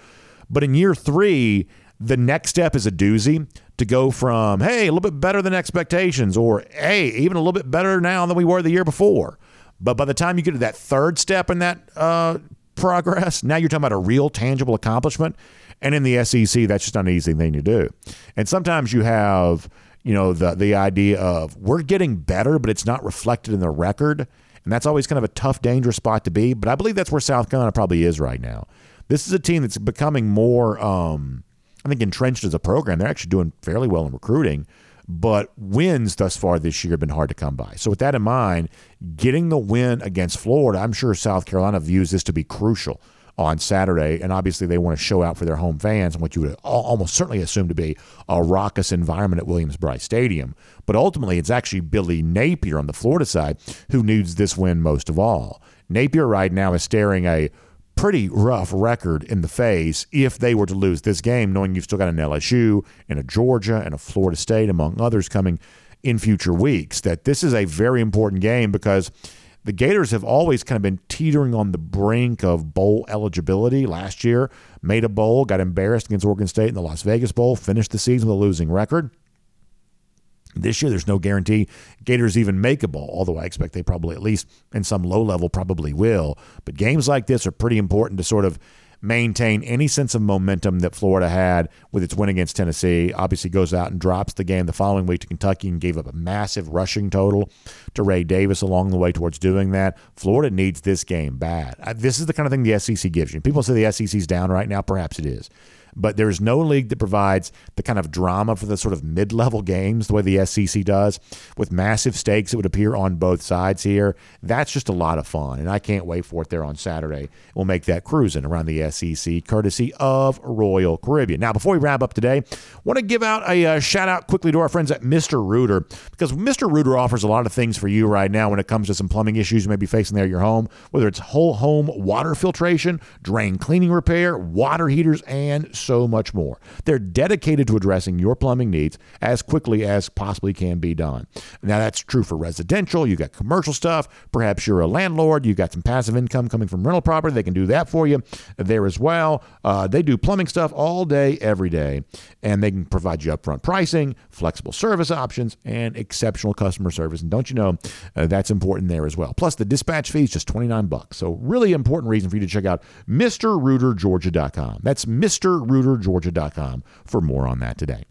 But in year three, the next step is a doozy to go from, hey, a little bit better than expectations, or hey, even a little bit better now than we were the year before. But by the time you get to that third step in that uh, progress, now you're talking about a real tangible accomplishment. And in the SEC, that's just not an easy thing to do. And sometimes you have, you know, the the idea of we're getting better, but it's not reflected in the record. And that's always kind of a tough, dangerous spot to be. But I believe that's where South Carolina probably is right now. This is a team that's becoming more, um, I think, entrenched as a program. They're actually doing fairly well in recruiting but wins thus far this year have been hard to come by. So, with that in mind, getting the win against Florida, I'm sure South Carolina views this to be crucial on Saturday. And obviously, they want to show out for their home fans and what you would almost certainly assume to be a raucous environment at Williams-Brice Stadium. But ultimately, it's actually Billy Napier on the Florida side who needs this win most of all. Napier right now is staring a pretty rough record in the face if they were to lose this game, knowing you've still got an LSU and a Georgia and a Florida State, among others, coming in future weeks. That this is a very important game because the Gators have always kind of been teetering on the brink of bowl eligibility. Last year, made a bowl, got embarrassed against Oregon State in the Las Vegas Bowl, finished the season with a losing record. This year, there's no guarantee Gators even make a bowl, although I expect they probably, at least in some low level, probably will. But games like this are pretty important to sort of maintain any sense of momentum that Florida had with its win against Tennessee. Obviously, goes out and drops the game the following week to Kentucky and gave up a massive rushing total to Ray Davis along the way towards doing that. Florida needs this game bad. This is the kind of thing the SEC gives you. People say the SEC's down right now. Perhaps it is but there's no league that provides the kind of drama for the sort of mid level games the way the SEC does with massive stakes that would appear on both sides here. That's just a lot of fun, and I can't wait for it there on Saturday. We'll make that cruising around the SEC courtesy of Royal Caribbean. Now, before we wrap up today, want to give out a uh, shout out quickly to our friends at Mr. Rooter because Mr. Rooter offers a lot of things for you right now when it comes to some plumbing issues you may be facing there at your home, whether it's whole home water filtration, drain cleaning repair, water heaters, and so much more. They're dedicated to addressing your plumbing needs as quickly as possibly can be done. Now, that's true for residential. You got commercial stuff. Perhaps you're a landlord. You got some passive income coming from rental property. They can do that for you there as well. Uh, they do plumbing stuff all day, every day, and they can provide you upfront pricing, flexible service options, and exceptional customer service. And don't you know uh, that's important there as well. Plus, the dispatch fee is just 29 bucks. So, really important reason for you to check out MrRooterGeorgia.com. That's Mr. RooterGeorgia.com for more on that today.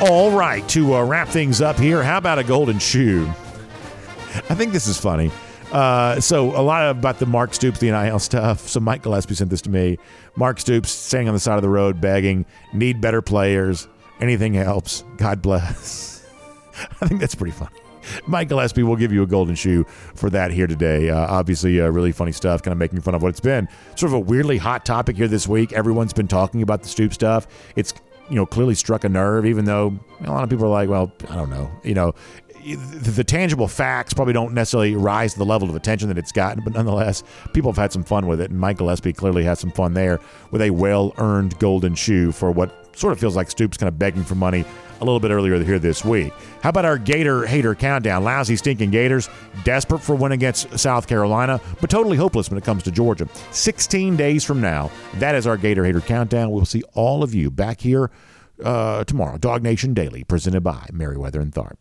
All right, to uh, wrap things up here, how about a golden shoe? I think this is funny. Uh, so a lot about the Mark Stoops, the NIL stuff. So Mike Gillespie sent this to me. Mark Stoops standing on the side of the road begging, need better players. Anything helps. God bless. <laughs> I think that's pretty funny. Mike Gillespie will give you a golden shoe for that here today. Uh, obviously, uh, really funny stuff, kind of making fun of what it's been. Sort of a weirdly hot topic here this week. Everyone's been talking about the Stoop stuff. It's you know clearly struck a nerve, even though a lot of people are like, well, I don't know, you know. The, tangible facts probably don't necessarily rise to the level of attention that it's gotten, but nonetheless, people have had some fun with it, and Mike Gillespie clearly has some fun there with a well-earned golden shoe for what sort of feels like Stoops kind of begging for money a little bit earlier here this week. How about our Gator hater countdown? Lousy, stinking Gators, desperate for win against South Carolina, but totally hopeless when it comes to Georgia. 16 days from now, that is our Gator hater countdown. We'll see all of you back here uh, tomorrow. DawgNation Daily, presented by Meriwether and Tharp.